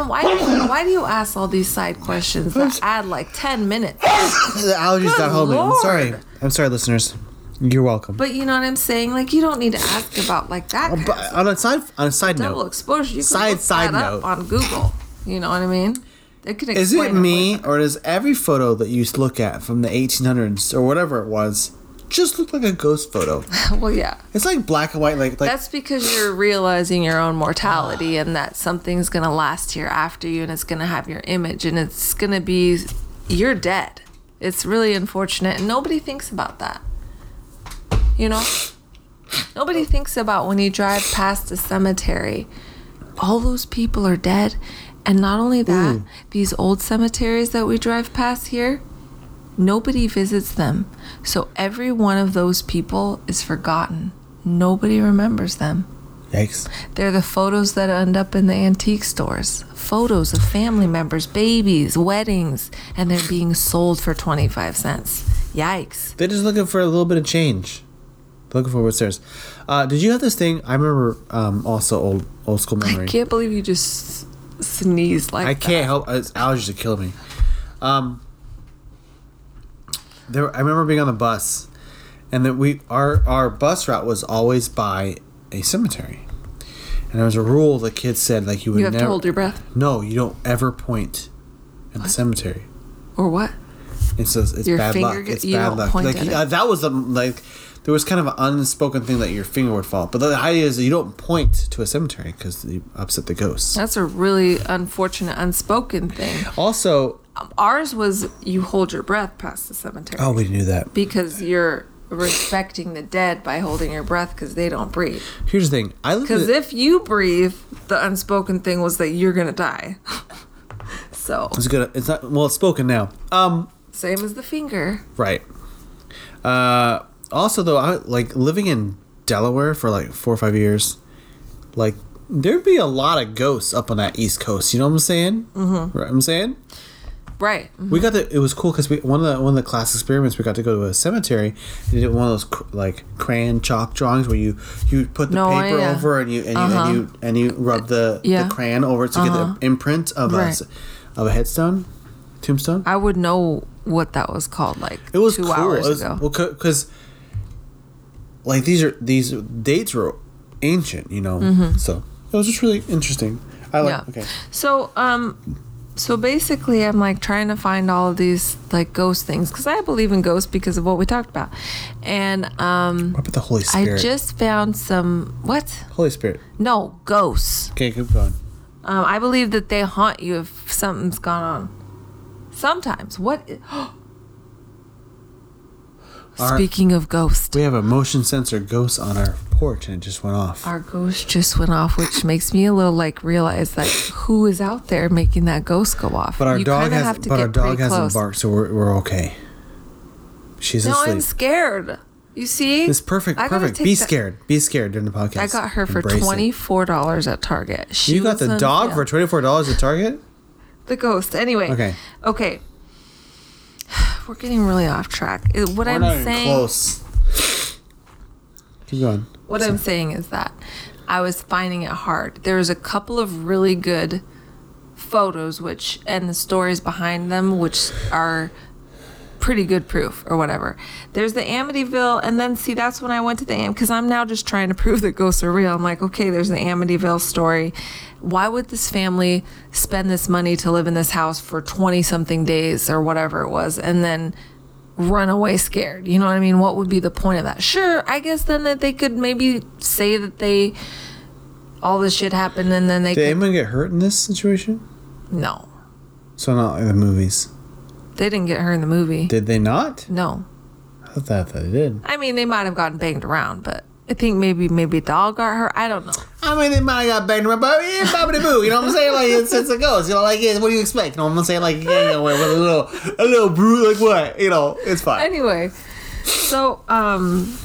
and why why do you ask all these side questions that add like 10 minutes the allergies got hold of me. I'm sorry. I'm sorry, listeners. You're welcome. but you know what i'm saying like you don't need to ask about like that uh, kind But on a side on a side double note, exposure you can Side- look side that up note. on google you know what i mean it is it me or does every photo that you look at from the 1800s or whatever it was just look like a ghost photo? well yeah It's like black and white, like like That's because you're realizing your own mortality and that something's going to last here after you and it's going to have your image and it's going to be, you're dead. It's really unfortunate and nobody thinks about that. You know? Nobody thinks about when you drive past a cemetery, all those people are dead. And not only that, mm. these old cemeteries that we drive past here, nobody visits them. So every one of those people is forgotten. Nobody remembers them. yikes. They're the photos that end up in the antique stores. Photos of family members, babies, weddings, and they're being sold for 25 cents. Yikes. They're just looking for a little bit of change. Looking for what's theirs. Uh, did you have this thing? I remember um, also old old school memory. I can't believe you just sneezed like I that. can't help. It's allergies are killing me. Um, there, I remember being on the bus, and that we our our bus route was always by a cemetery, and there was a rule the kids said like you would You have never. to hold your breath. no, you don't ever point at the cemetery. Or what? It says it's Your bad luck. It's bad luck. Like uh, that was the like there was kind of an unspoken thing that your finger would fall. But the idea is that you don't point to a cemetery because you upset the ghosts. That's a really unfortunate unspoken thing. Also, Ours was you hold your breath past the cemetery oh, we knew that. because you're respecting the dead by holding your breath because they don't breathe. Here's the thing. I. Because if you breathe, the unspoken thing was that you're gonna die. so it's good. It's not well. It's spoken now. Um. same as the finger. Right. Uh. Also, though, I like living in Delaware for like four or five years. Like, there'd be a lot of ghosts up on that East Coast. You know what I'm saying? Mm-hmm. Right. I'm saying. Right. We got the. It was cool because we one of the one of the class experiments we got to go to a cemetery and did one of those cr- like crayon chalk drawings where you you put the No, paper yeah. over and you and you, Uh-huh. and you and you rub the, Yeah. the crayon over to get Uh-huh. the imprint of a Right. s- of a headstone, tombstone. I would know what that was called like It was two cool. hours it was, ago. Well, because like these are these dates were ancient, you know. So it was just really interesting. I like. Mm-hmm. yeah. Okay. So um so basically I'm like trying to find all of these like ghost things because I believe in ghosts because of what we talked about. And um What about the Holy spirit I just found some what? Holy Spirit. No, ghosts. Okay, keep going. Um, I believe that they haunt you if something's gone on. Sometimes. What? Our- Speaking of ghosts, We have a motion sensor ghost on our porch, and it just went off. our ghost just went off, which makes me a little like realize like who is out there making that ghost go off. But our You dog has. have to But our dog hasn't close. barked, so we're, we're okay. She's No, asleep. I'm scared. You see? it's perfect. I Perfect. Be that- scared. Be scared during the podcast. I got her for twenty four dollars at Target. She You got the dog sale. for twenty four dollars at Target. the ghost. Anyway. Okay. Okay. We're getting really off track. What We're I'm not saying. close. Keep going. What I'm saying is that I was finding it hard. There was a couple of really good photos, which and the stories behind them, which are pretty good proof or whatever. There's the Amityville, and then see that's when I went to the Am because I'm now just trying to prove that ghosts are real. I'm like, okay, there's the Amityville story. Why would this family spend this money to live in this house for 20 something days or whatever it was, and then run away scared. You know what I mean? What would be the point of that? Sure, I guess then that they could maybe say that they all this shit happened and then they Did could, anyone get hurt in this situation? no. So not like the movies. They didn't get her in the movie. Did they not? no. I thought that they did. I mean, they might have gotten banged around, but I think maybe maybe a dog got her. I don't know. I mean, they might have got banged yeah, bobbity boo. You know what I'm saying? Like it's, it's a ghost. You know, like what do you expect? You know what I'm saying? Like you know, with a little, a little brew, like what? You know, it's fine. Anyway, so um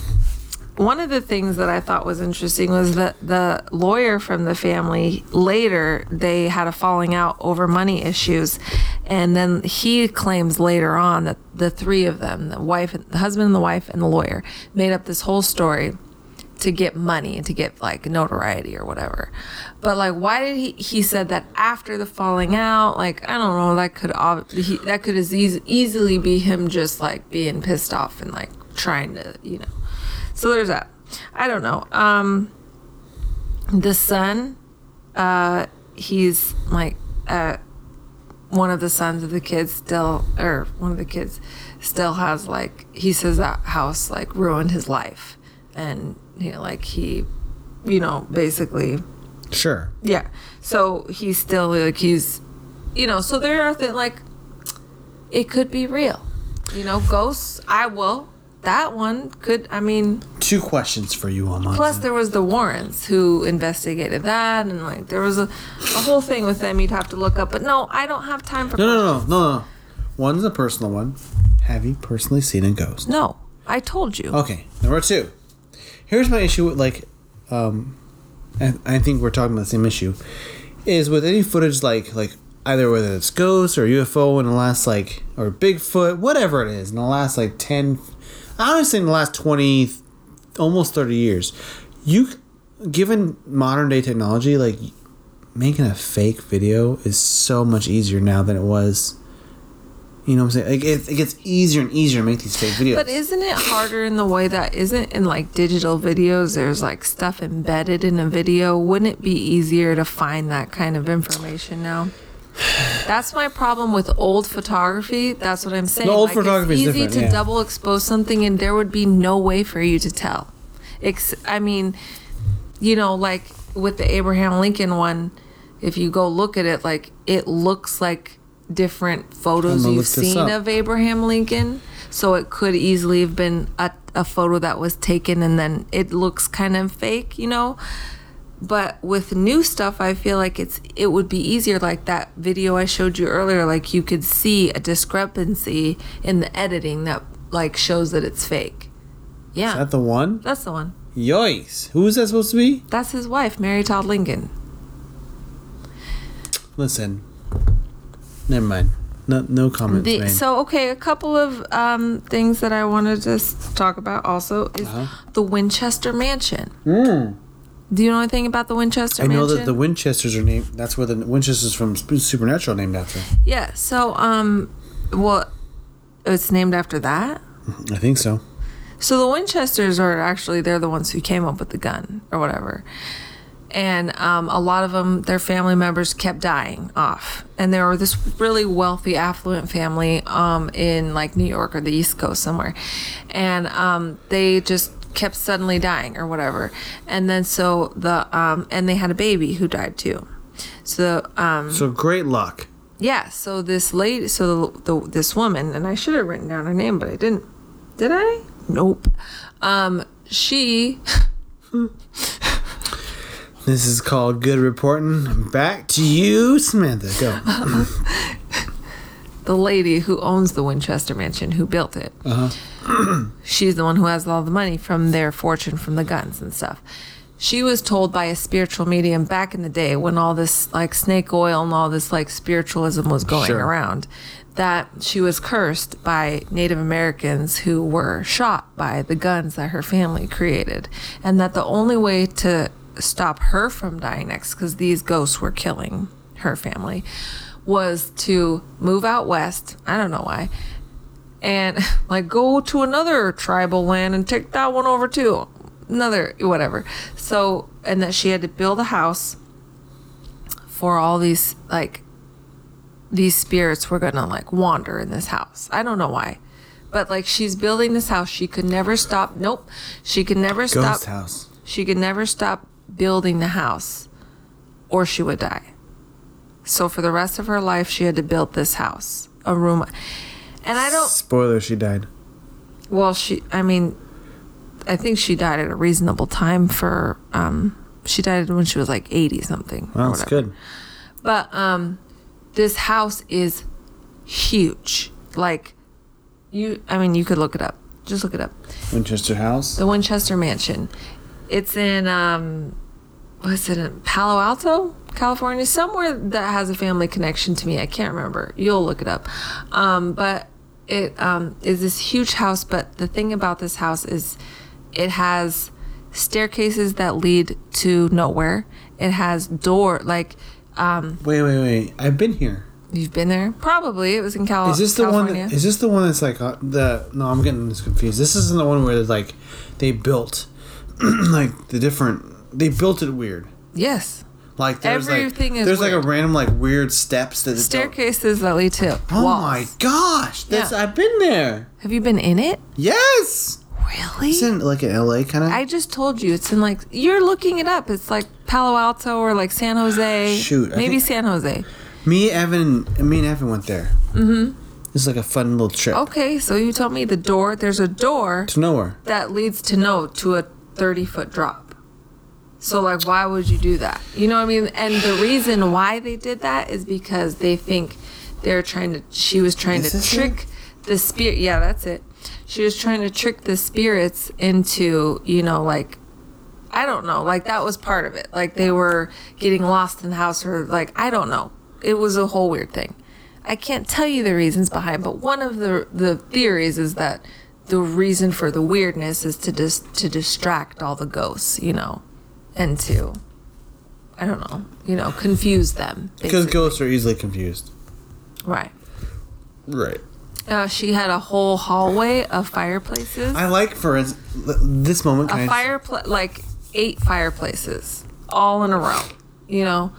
one of the things that I thought was interesting was that the lawyer from the family later they had a falling out over money issues, and then he claims later on that the three of them, the wife, the husband, and the wife, and the lawyer, made up this whole story to get money and to get like notoriety or whatever. But like, why did he? He said that after the falling out, like I don't know, that could he, that could as eas- easily be him just like being pissed off and like trying to, you know. So there's that. I don't know. Um, the son, uh, he's like uh, one of the sons of the kids still, or one of the kids still has like he says that house like ruined his life, and know like he, you know, basically Sure. yeah. So he's still like he's, you know. So there are things like, it could be real, you know. Ghosts. I will. That one could. I mean, Two questions for you, Almonte. plus there was the Warrens who investigated that, and like there was a, a whole thing with them. You'd have to look up. But no, I don't have time for. no, no, no, no, no. One's a personal one. Have you personally seen a ghost? No, I told you. Okay, number two. Here's my issue with like, um, and I think we're talking about the same issue, is with any footage like like either whether it's ghosts or UFO in the last like or Bigfoot, whatever it is, in the last like ten, would in the last twenty, almost thirty years, you, given modern day technology, like making a fake video is so much easier now than it was You know what I'm saying? Like it, it gets easier and easier to make these fake videos. But isn't it harder in the way that isn't in like digital videos? There's like stuff embedded in a video. Wouldn't it be easier to find that kind of information now? That's my problem with old photography. That's what I'm saying. The old like, photography is it's easy to yeah. double expose something, and there would be no way for you to tell. Ex- I mean, you know, like with the Abraham Lincoln one, if you go look at it, like it looks like different photos you've seen of Abraham Lincoln. So it could easily have been a, a photo that was taken and then it looks kind of fake, you know? But with new stuff, I feel like it's it would be easier. Like that video I showed you earlier, like you could see a discrepancy in the editing that like shows that it's fake. Yeah, Is that the one? that's the one. Yikes! Who is that supposed to be? That's his wife, Mary Todd Lincoln. Listen. Never mind. No, no comments The, so okay, a couple of um, things that I wanted to talk about also is Uh-huh. the Winchester Mansion. Mm. Do you know anything about the Winchester I know Mansion? that the Winchesters are named. That's where the Winchesters from Supernatural named after. yeah. So um, well, it's named after that. I think so. So the Winchesters are actually they're the ones who came up with the gun or whatever. And um, a lot of them, their family members kept dying off. And they were this really wealthy, affluent family um, in like New York or the East Coast somewhere. And um, they just kept suddenly dying or whatever. And then so the, um, and they had a baby who died too. So, um, So great luck. yeah, so this lady, so the, the this woman, and I should have written down her name, but I didn't. Did I? Nope. Um, she, This is called good reporting. Back to you, Samantha. Go. the lady who owns the Winchester Mansion, who built it, Uh-huh. she's the one who has all the money from their fortune from the guns and stuff. She was told by a spiritual medium back in the day when all this like snake oil and all this like spiritualism was going Sure. around that she was cursed by Native Americans who were shot by the guns that her family created and that the only way to stop her from dying next cuz these ghosts were killing her family was to move out west. I don't know why. And like go to another tribal land and take that one over too. Another whatever. So and that she had to build a house for all these like these spirits were gonna like wander in this house. I don't know why. But like she's building this house. She could never stop nope. She could never stop Ghost house. she could never stop building the house or she would die. So for the rest of her life, she had to build this house, a room. And I don't, Spoiler: She died. well, she, I mean, I think she died at a reasonable time for, um, she died when she was like 80 something. Well, that's good. But um, this house is huge. Like, you, I mean, you could look it up. Just look it up. Winchester House. The Winchester Mansion. It's in um what's it in Palo Alto, California, somewhere that has a family connection to me. I can't remember. You'll look it up. Um, but it um, is this huge house. But the thing about this house is, it has staircases that lead to nowhere. It has door like um, Wait, wait, wait. I've been here. you've been there. Probably it was in Cal- Is this the California. one? That, is this the one that's like uh, the? No, I'm getting this confused. This isn't the one where like they built like the different. They built it weird. yes, Like there's Everything like is there's like a random like weird steps that staircases that lead to Oh walls. my gosh! That's Yeah. I've been there. Have you been in it? Yes. Really? It's in like in LA kind of. I just told you it's in like you're looking it up. It's like Palo Alto or like San Jose. Shoot, I maybe San Jose. Me, Evan, me and Evan went there. Mm-hmm. It's like a fun little trip Okay, so you told me the door. There's a door to nowhere. that leads to no to a 30 foot drop. So like, why would you do that? You know what I mean? And the reason why they did that is because they think they're trying to. She was trying Is to trick the spirit. Yeah, that's it. She was trying to trick the spirits into you know like I don't know. Like that was part of it. Like they were getting lost in the house or like I don't know. It was a whole weird thing. I can't tell you the reasons behind, but one of the the theories is that the reason for the weirdness is to dis- to distract all the ghosts, you know, and to I don't know, you know, confuse them. Because ghosts are easily confused. right. Right. Uh, she had a whole hallway of fireplaces. I like for this moment. a fireplace, like eight fireplaces, all in a row. You know.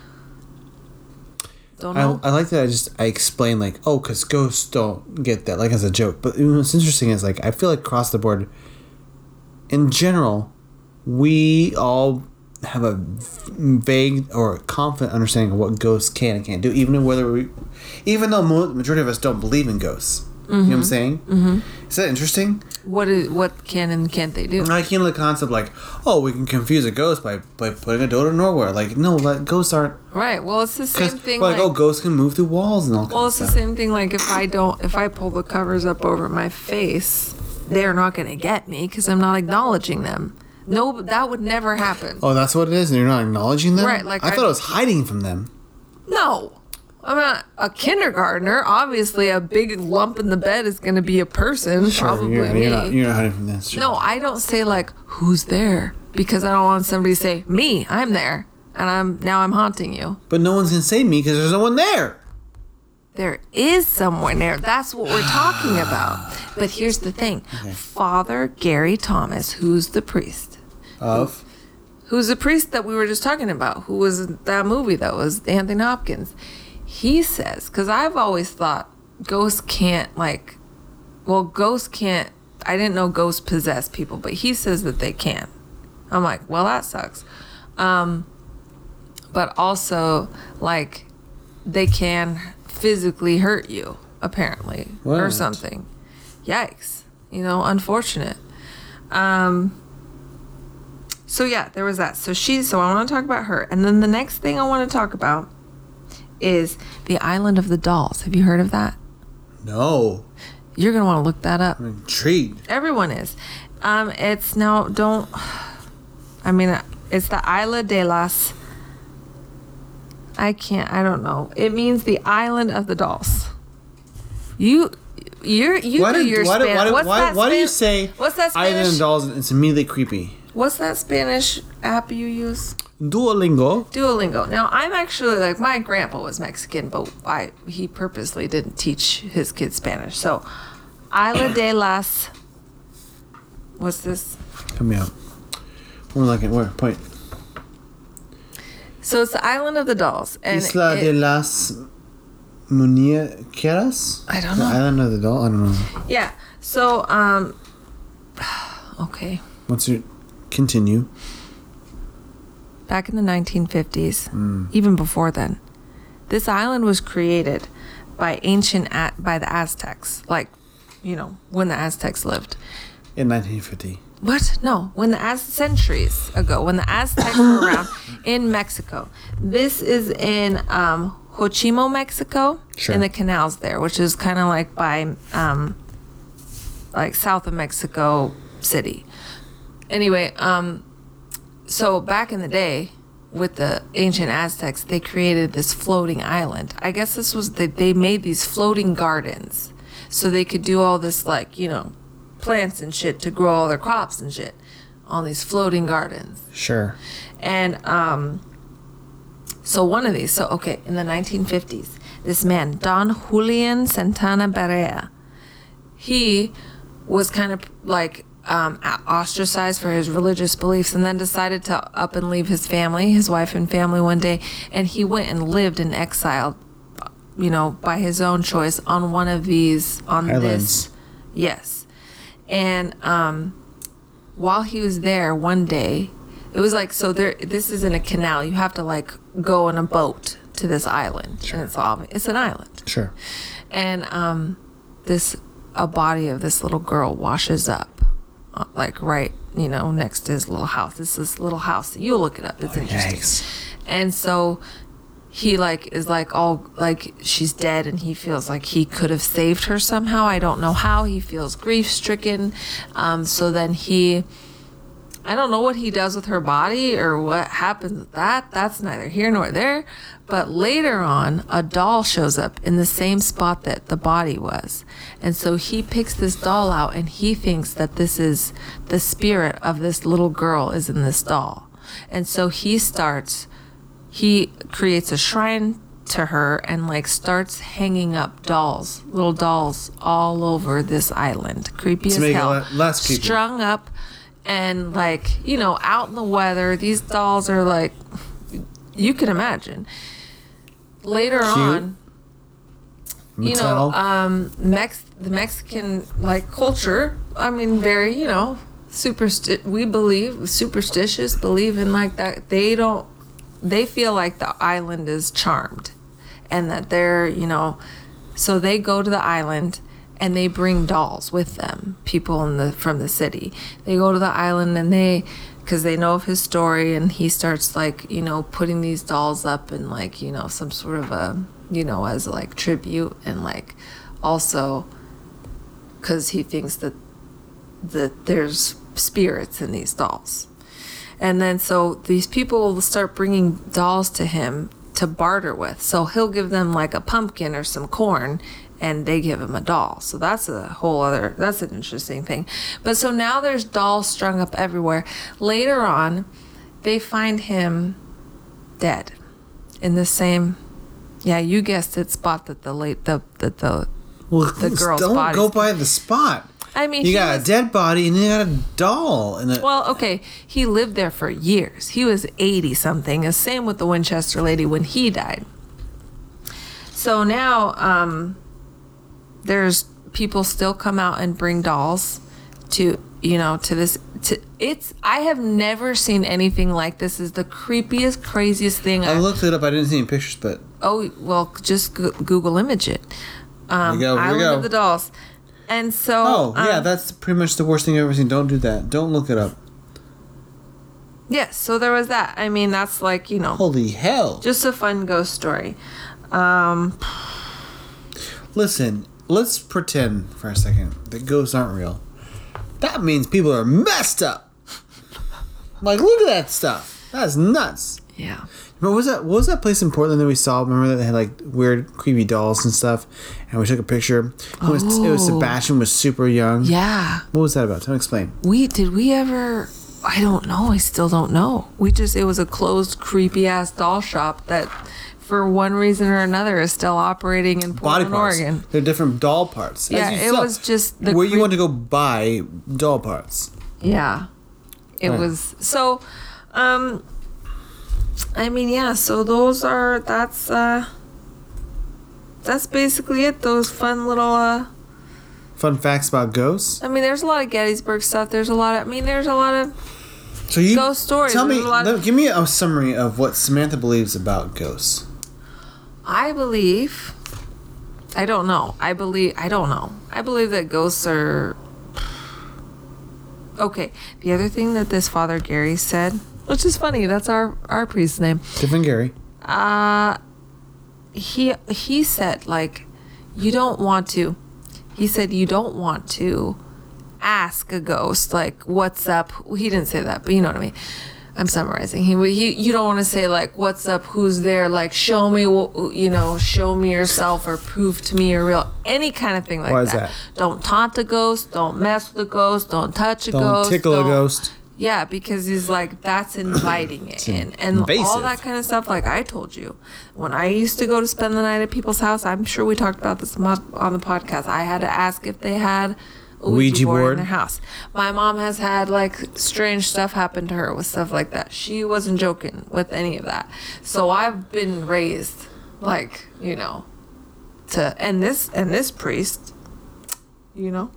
Don't I, know. I like that. I just I explain like, oh, because ghosts don't get that, like as a joke. But what's interesting is like I feel like across the board, in general, we all have a vague or confident understanding of what ghosts can and can't do, even whether we, even though majority of us don't believe in ghosts. You know what I'm saying? Mm-hmm. Is that interesting? what is what can and can't they do? I can't the concept like, oh, we can confuse a ghost by by putting a door to nowhere. Like, no, like ghosts aren't. Right. Well, it's the same thing. like, Like, oh, ghosts can move through walls and all. well, it's the same thing. Like if I don't, if I pull the covers up over my face, they're not going to get me because I'm not acknowledging them. No, that would never happen. Oh, that's what it is, and you're not acknowledging them. Right, like I, I- thought I was hiding from them. No. I'm not a kindergartner. Obviously, a big lump in the bed is going to be a person, probably you're, me. you're not you're not hiding from this. no, I don't say like who's there because I don't want somebody to say me. I'm there, and I'm now I'm haunting you. but no one's gonna say me because there's no one there. There is someone there. That's what we're talking about. But here's the thing Father Gary Thomas, who's the priest, Of who's the priest that we were just talking about, who was that movie that was Anthony Hopkins, he says, because I've always thought ghosts can't, like, well, ghosts can't, I didn't know ghosts possess people, but he says that they can. I'm like, well, that sucks. Um, but also, like, they can physically hurt you, apparently, or something. Yikes. You know, unfortunate. Um, so yeah, there was that. So she. So I want to talk about her, and then the next thing I want to talk about is the Island of the Dolls. Have you heard of that? no, You're gonna want to look that up. I'm intrigued. Everyone is. Um, it's now don't. I mean, it's the Isla de las. I can't. I don't know. It means the island of the dolls. You, you're you Why do your why, do- Spanish. why, do- what's why, that why do you say What's that Island Spanish? of Dolls? It's immediately creepy. What's that Spanish app you use? Duolingo. Duolingo. Now I'm actually like my grandpa was Mexican, but I he purposely didn't teach his kids Spanish. So, Isla de las. What's this? Come me out. We're looking where point. So it's the island of the dolls, and Isla it- de las Muñequeras. I don't The know. Island of the Doll. I don't know. yeah. So um. Okay. What's your continue? Back in the 1950s, even before then, this island was created by ancient A- by the Aztecs, like, you know, when the Aztecs lived. In 1950. What? No, when the Az centuries ago, when the Aztecs were around in Mexico. This is in um, Hochimo, Mexico, Sure. in the canals there, which is kind of like by um, like south of Mexico City. Anyway, um, so back in the day with the ancient Aztecs, they created this floating island. I guess this was they, they made these floating gardens so they could do all this like, you know, plants and shit to grow all their crops and shit on these floating gardens. Sure. And um, so one of these, so okay, in the 1950s, this man, Don Julian Santana Barrera, he was kind of like um, ostracized for his religious beliefs and then decided to up and leave his family, his wife and family one day. And he went and lived in exile, you know, by his own choice on one of these, on Islands. this. Yes. And um, while he was there one day, it was like so there this is in a canal. You have to like go on a boat to this island. And it's all it's an island. Sure. And um this a body of this little girl washes up like right, you know, next to his little house. It's this little house. You'll look it up. It's interesting. Yikes. And so he like is like all like she's dead and he feels like he could have saved her somehow. I don't know how. He feels grief stricken. Um, so then he I don't know what he does with her body or what happens with that. That's neither here nor there. But later on, a doll shows up in the same spot that the body was. And so he picks this doll out and he thinks that this is the spirit of this little girl is in this doll. And so he starts, he creates a shrine to her and like starts hanging up dolls, little dolls all over this island. Creepy as make hell. le- less creepy. Strung up and like, you know, out in the weather. These dolls are like you can imagine. Later on, you know, um, Mex the Mexican like culture. I mean, very you know, supersti- We believe superstitious, believe in like that. They don't. They feel like the island is charmed, and that they're you know, so they go to the island and they bring dolls with them. People in the from the city. They go to the island and they. Because they know of his story, and he starts like you know putting these dolls up and like you know some sort of a you know as like tribute and like also because he thinks that that there's spirits in these dolls and then so these people will start bringing dolls to him to barter with so he'll give them like a pumpkin or some corn and they give him a doll so that's a whole other that's an interesting thing but so now there's dolls strung up everywhere later on they find him dead in the same yeah, you guessed it. Spot that the late the the, the well, the girl's don't go by the spot. I mean, You got was- a dead body and you got a doll and a, well, okay, he lived there for years. He was eighty something. The same with the Winchester lady when he died. So now, um, there's people still come out and bring dolls to you know to this to it's i have never seen anything like this is the creepiest craziest thing I I've looked it up. I didn't see any pictures, but Oh well, just go- Google image it. Um, we go, here we Island go. of the Dolls, and so oh yeah, um, that's pretty much the worst thing I've ever seen. Don't do that. Don't look it up. yes. So there was that. I mean, that's like you know, Holy hell! just a fun ghost story. Um, Listen, let's pretend for a second that ghosts aren't real. That means people are messed up. Like, look at that stuff. That's nuts. yeah. What was that? What was that place in Portland that we saw? Remember that they had like weird, creepy dolls and stuff, and we took a picture. It was, it was Oh. Sebastian was super young. Yeah. What was that about? Tell me, explain. We did we ever? I don't know. I still don't know. We just it was a closed, creepy ass doll shop that, for one reason or another, is still operating in Body Portland, parts. Oregon. They're different doll parts. As Yeah, it saw. was just the where you want to go buy doll parts. Yeah. It Right. was so um I mean yeah, so those are that's uh that's basically it. Those fun little uh Fun facts about ghosts. I mean there's a lot of Gettysburg stuff. There's a lot of I mean there's a lot of So you Ghost stories. Tell me, a lot of- give me a summary of what Samantha believes about ghosts. I believe I don't know. I believe I don't know. I believe that ghosts are Okay. The other thing that this Father Gary said, which is funny, that's our our priest's name. Different Gary. uh he he said like you don't want to he said you don't want to ask a ghost like what's up he didn't say that but you know what i mean i'm summarizing he, he you don't want to say like what's up who's there like show me you know show me yourself or prove to me you're real any kind of thing like Why that. that? don't taunt a ghost don't mess with a ghost don't touch a ghost. Don't ghost tickle a don't- ghost. yeah, because he's like that's inviting it in, and all that kind of stuff. Like I told you, when I used to go to spend the night at people's house, I'm sure we talked about this on the podcast. I had to ask if they had a Ouija, Ouija board, board? in their house. My mom has had like strange stuff happen to her with stuff like that. She wasn't joking with any of that. So I've been raised like you know to and this and this priest, you know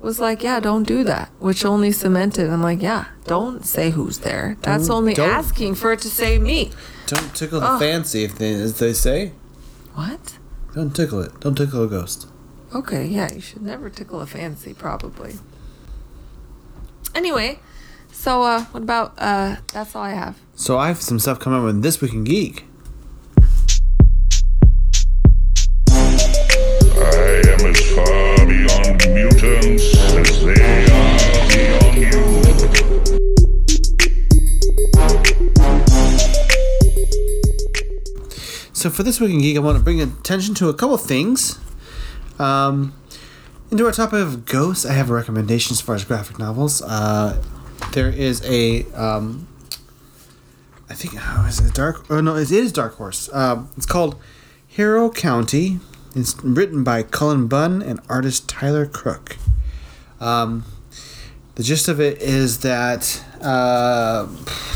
was like, yeah, don't do that, which only cemented. I'm like, yeah, don't say who's there. That's Don't- only don't- asking for it to say me. Don't tickle the Oh. fancy, if they, as they say. What? Don't tickle it. Don't tickle a ghost. Okay, yeah, you should never tickle a fancy, probably. Anyway, so uh, what about uh? That's all I have. So I have some stuff coming up with This Week in Geek. I am as far beyond mutants as they are beyond you. So for This Week in Geek, I want to bring attention to a couple things. Um, into our topic of ghosts, I have a recommendation as far as graphic novels. Uh, there is a um, I think oh, is it Dark? Oh no, it is Dark Horse. Um, it's called Harrow County. It's written by Cullen Bunn and artist Tyler Crook. Um, the gist of it is that, uh,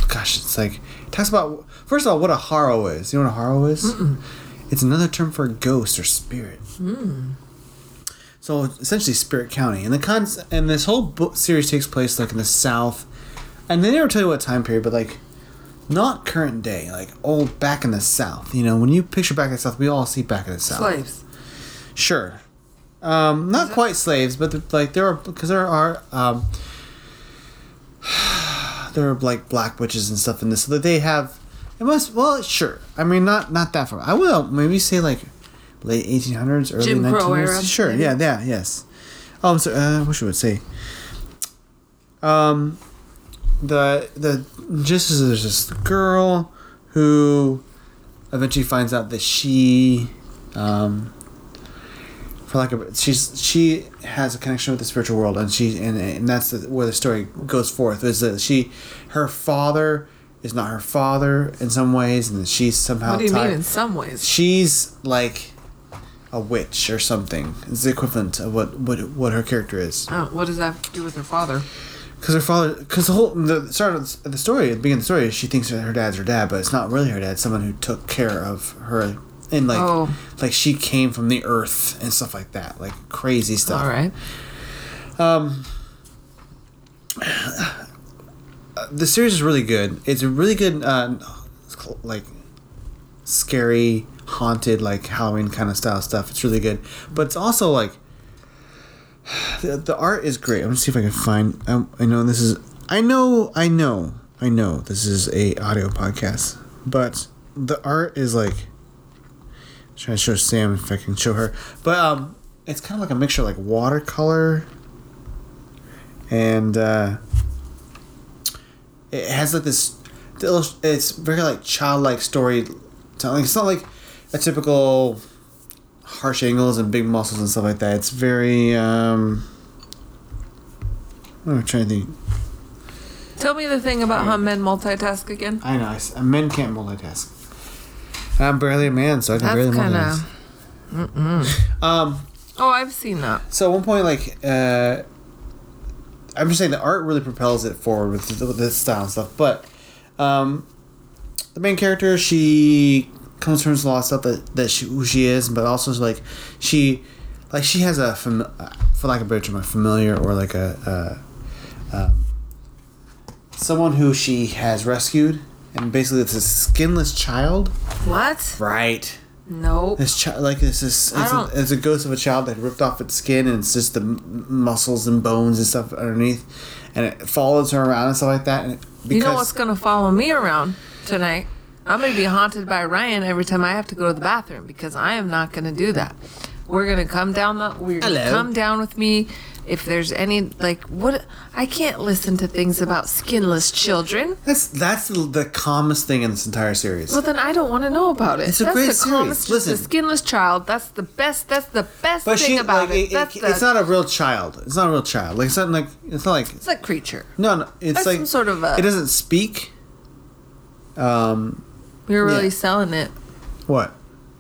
gosh, it's like it talks about first of all what a harrow is. You know what a harrow is? It's another term for a ghost or spirit. So essentially, Spirit County, and the cons and this whole book series takes place like in the South, and they never tell you what time period, but like not current day, like old back in the South. You know, when you picture back in the South, we all see back in the South. Slaves. Sure. Um, not quite slaves, but the, like there are because there are um, there are like black witches and stuff in this, so that they have. It must well, sure. I mean, not not that far. I will maybe say like late eighteen hundreds, early Jim Crow nineteen hundreds. era, Sure. maybe? Yeah. Yeah. Yes. Oh, I'm sorry. Uh, what should I say? Um, the the just as there's this girl who eventually finds out that she um for like a she's she has a connection with the spiritual world and she and, and that's the, where the story goes forth is that she her father is not her father in some ways and she's somehow What do you tied- mean in some ways? she's like a witch or something it's the equivalent of what what, what her character is Oh, what does that have to do with her father? because her father, because the whole the start of the story, at the beginning of the story, she thinks that her dad's her dad, but it's not really her dad. It's someone who took care of her, and like, Oh. like she came from the earth and stuff like that, like crazy stuff. All right. Um, the series is really good. It's a really good, uh, like, scary, haunted, like Halloween kind of style stuff. It's really good, but it's also like the, the art is great. I'm gonna see if I can find. Um, I know this is. I know. I know. I know this is a audio podcast, but the art is like. I'm trying to show Sam if I can show her, but um, it's kind of like a mixture of like watercolor. And uh, it has like this. It's very like childlike story telling. It's not like a typical harsh angles and big muscles and stuff like that. It's very um I'm trying to think. Tell me the thing about how men multitask again. I know I men can't multitask. I'm barely a man, so I can That's barely kind multitask. of. Um, Oh, I've seen that. so at one point, like, uh, I'm just saying the art really propels it forward with, th- with this style and stuff. But um, the main character, she comes to terms with a lot of stuff that, that she, who she is, but also like she, like she has a fam- for lack of a better term, a familiar or like a, uh, um, someone who she has rescued, and basically it's a skinless child. What? Right. Nope. This child, like this is, it's a, it's a ghost of a child that ripped off its skin, and it's just the m- muscles and bones and stuff underneath, and it follows her around and stuff like that. And because You know what's gonna follow me around tonight? I'm gonna be haunted by Ryan every time I have to go to the bathroom because I am not gonna do that. We're gonna come down the. We're come down with me. If there's any like what I can't listen to things about skinless children. that's that's the, the calmest thing in this entire series. Well, then I don't want to know about it. It's a that's great the series. calmest, Listen. skinless child. That's the best. That's the best But thing she, about like, it. it, it- the. it's not a real child. It's not a real child. Like it's not like it's not like It's a creature. no, no. It's That's like some sort of a- It doesn't speak. Um, You're really Yeah. selling it. what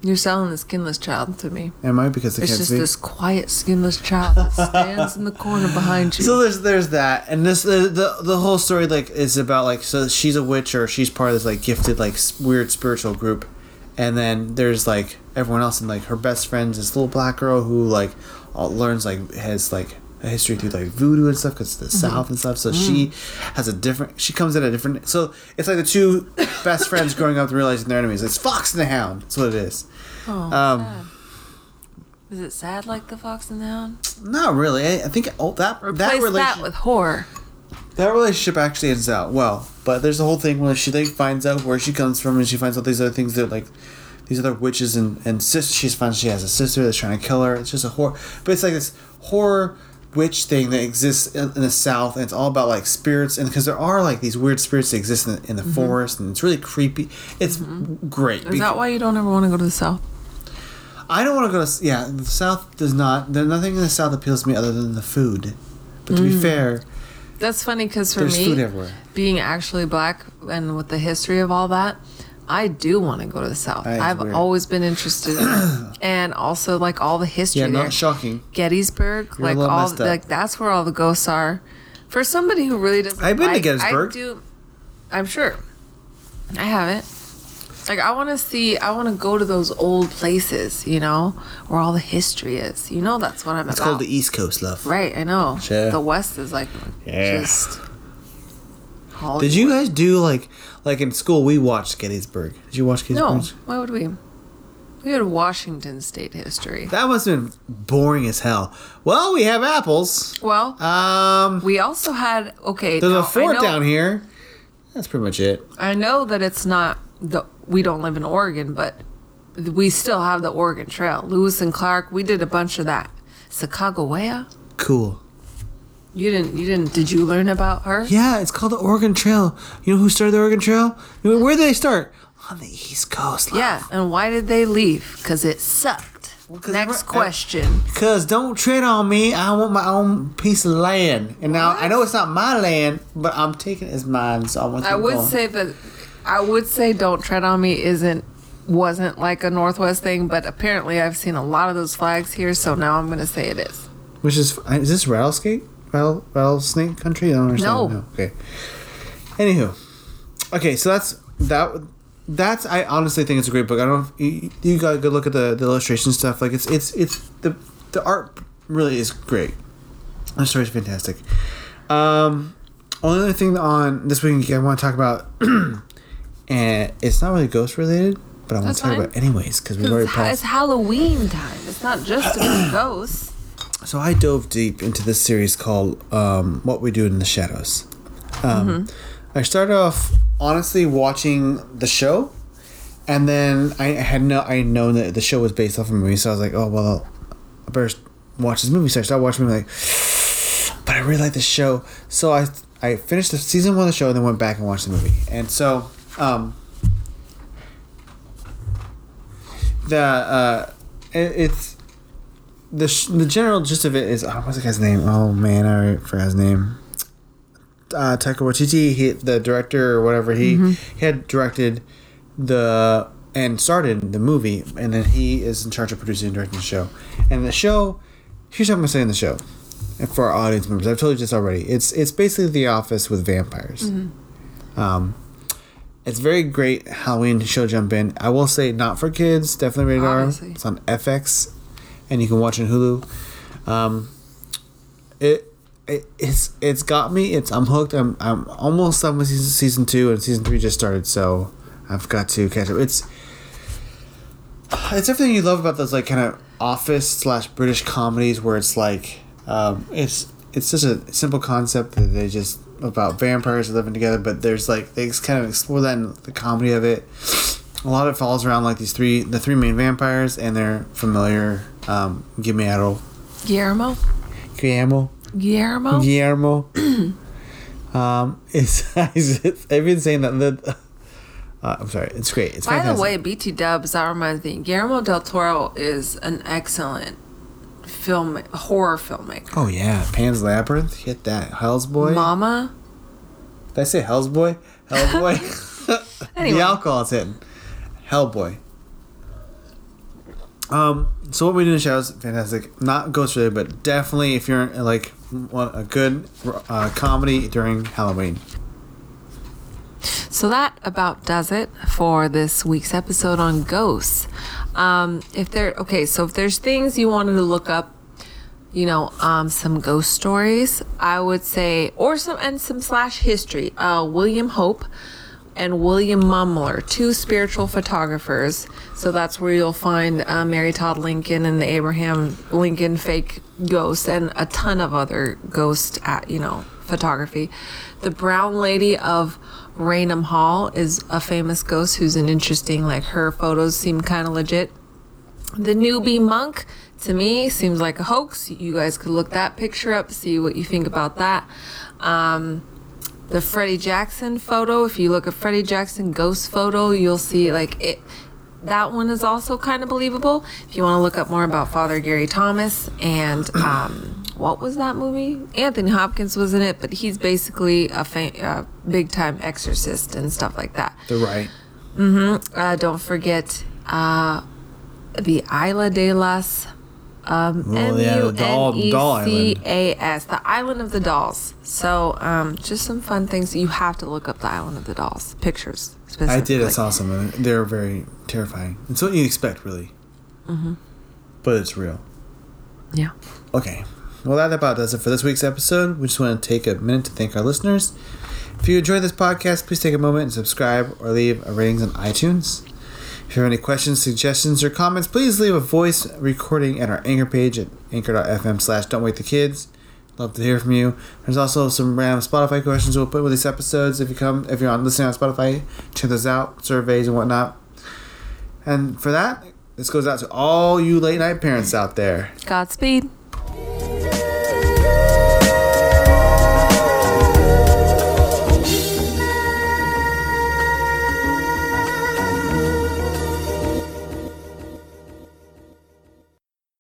You're selling the skinless child to me. am I? Because It's just speak. this quiet, skinless child that stands in the corner behind you. So there's there's that, and this the, the the whole story like is about like so she's a witch or she's part of this like gifted like weird spiritual group, and then there's like everyone else and like her best friend's this little black girl who like all, learns like has like a history through like voodoo and stuff because the south and stuff. So she has a different. She comes in a different. So it's like the two best friends growing up and realizing they're enemies. It's Fox and the Hound. That's what it is. oh, Um. Is it sad like the Fox and the Hound? Not really. I, I think oh, that that relationship. that with horror. That relationship actually ends out well, but there's a whole thing where she like finds out where she comes from, and she finds out these other things that like these other witches and and sis. She finds she has a sister that's trying to kill her. It's just a horror, but it's like this horror witch thing that exists in, in the south, and it's all about like spirits, and because there are like these weird spirits that exist in, in the mm-hmm. forest, and it's really creepy. It's mm-hmm. great. Is that why you don't ever want to go to the South? I don't want to go to yeah. The South does not. There's nothing in the South appeals to me other than the food. But to be mm. fair, That's funny because for me, being actually black and with the history of all that, I do want to go to the South. That is I've weird. always been interested in. And also, like, all the history Yeah, there. not shocking. Gettysburg, You're a like, little all, messed up. like, that's where all the ghosts are. For somebody who really doesn't I've been to like- Gettysburg. I do, I'm sure. I haven't. Like, I want to see, I want to go to those old places, you know, where all the history is. You know, that's what I'm It's about. called the East Coast, love. Right, I know. Sure. The West is like Yeah. just. Did you guys do like like in school? We watched Gettysburg. Did you watch Gettysburg? No. Why would we? We had Washington State history. That must have been boring as hell. Well, we have apples. Well, Um, we also had okay. there's now, a fort know, down here. That's pretty much it. I know that it's not the we don't live in Oregon, but we still have the Oregon Trail. Lewis and Clark. We did a bunch of that. Sacagawea. Cool. You didn't. You didn't. Did you learn about her? Yeah, it's called the Oregon Trail. You know who started the Oregon Trail? Where did they start? On the East Coast. love. Yeah. And why did they leave? Because it sucked. 'cause Next we're- uh, question. Cause don't tread on me. I want my own piece of land. And now I know it's not my land, but I'm taking it as mine. So I want. I would go. say that I would say don't tread on me isn't wasn't like a Northwest thing, but apparently I've seen a lot of those flags here, so now I'm gonna say it is. Which is is this rattlesnake? Rattle, rattlesnake country? I don't understand. No. Okay. Anywho, okay, so that's that. That's I honestly think it's a great book. I don't know if you, you got a good look at the, the illustration stuff. Like it's it's it's the the art really is great. The story's fantastic. Um, only other thing on this week I want to talk about, and it's not really ghost related, but I want That's to talk fine. about it anyways because we've already passed. it's Halloween time. It's not just about ghosts. So I dove deep into this series called um, "What We Do in the Shadows." Um, I started off honestly watching the show, and then I had no I had known that the show was based off a movie, so I was like, "Oh well, I better watch this movie." So I started watching the movie, like, but I really like the show, so I I finished the season one of the show and then went back and watched the movie, and so um, the uh, it, it's the sh- the general gist of it is oh, what's the guy's name? Oh man, I forgot his name. Uh, Taika Waititi, he, the director or whatever, he he had directed the and started the movie, and then he is in charge of producing and directing the show. And the show, here's what I'm gonna say in the show, and for our audience members, I've told you this already. It's it's basically The Office with vampires. Um, it's very great Halloween show jump in. I will say not for kids, definitely rated R. It's on FX, and you can watch on Hulu. Um, it, it it's it's got me. It's I'm hooked. I'm I'm almost done with season season two, and season three just started, so I've got to catch up. It's it's everything you love about those like kind of office slash British comedies where it's like um, it's it's such a simple concept that they just about vampires living together, but there's like they kind of explore that in the comedy of it. A lot of it falls around like these three the three main vampires and their familiar um, Guillermo Guillermo. Guillermo Guillermo. Guillermo. um, it's I've been saying that. The, uh, I'm sorry. It's great. It's By the way, BT Dubs, that reminds me, Guillermo del Toro is an excellent film horror filmmaker. Oh yeah, Pan's Labyrinth. Hit that. Hell's Boy. Mama. Did I say Hell's Boy? Hell's Boy. Anyway. The alcohol's hitting. Hellboy. Um. So what we do in the show shadows, fantastic. Not ghost related, but definitely if you're like want a good uh, comedy during Halloween. So that about does it for this week's episode on ghosts. Um, if there, okay, so if there's things you wanted to look up, you know, um, some ghost stories, I would say, or some and some slash history. Uh, William Hope and William Mumler, two spiritual photographers. So that's where you'll find uh, Mary Todd Lincoln and the Abraham Lincoln fake ghost, and a ton of other ghost, at, you know, photography. The Brown Lady of Raynham Hall is a famous ghost who's an interesting, like her photos seem kind of legit. The Newby monk to me seems like a hoax. You guys could look that picture up, see what you think about that. Um, the Freddie Jackson photo, if you look at Freddie Jackson ghost photo, you'll see like it. That one is also kind of believable. If you want to look up more about Father Gary Thomas and um, what was that movie? Anthony Hopkins was in it, but he's basically a fa- uh, big time exorcist and stuff like that. The Rite. Uh, don't forget uh, the Isla de las um, Oh, the doll- doll island. M-U-N-E-C-A-S, the Island of the Dolls. So, um, just some fun things. You have to look up the Island of the Dolls pictures. I did. I saw some of. They're very terrifying. It's what you expect, really. Mm-hmm. But it's real. Yeah. Okay. Well, that about does it for this week's episode. We just want to take a minute to thank our listeners. If you enjoyed this podcast, please take a moment and subscribe or leave a ratings on iTunes. If you have any questions, suggestions, or comments, please leave a voice recording at our anchor page at anchor.fm slash don't wake the kids. Love to hear from you. There's also some random Spotify questions we'll put with these episodes. If you come, if you're on listening on Spotify, check those out, surveys and whatnot. And for that, this goes out to all you late night parents out there. Godspeed.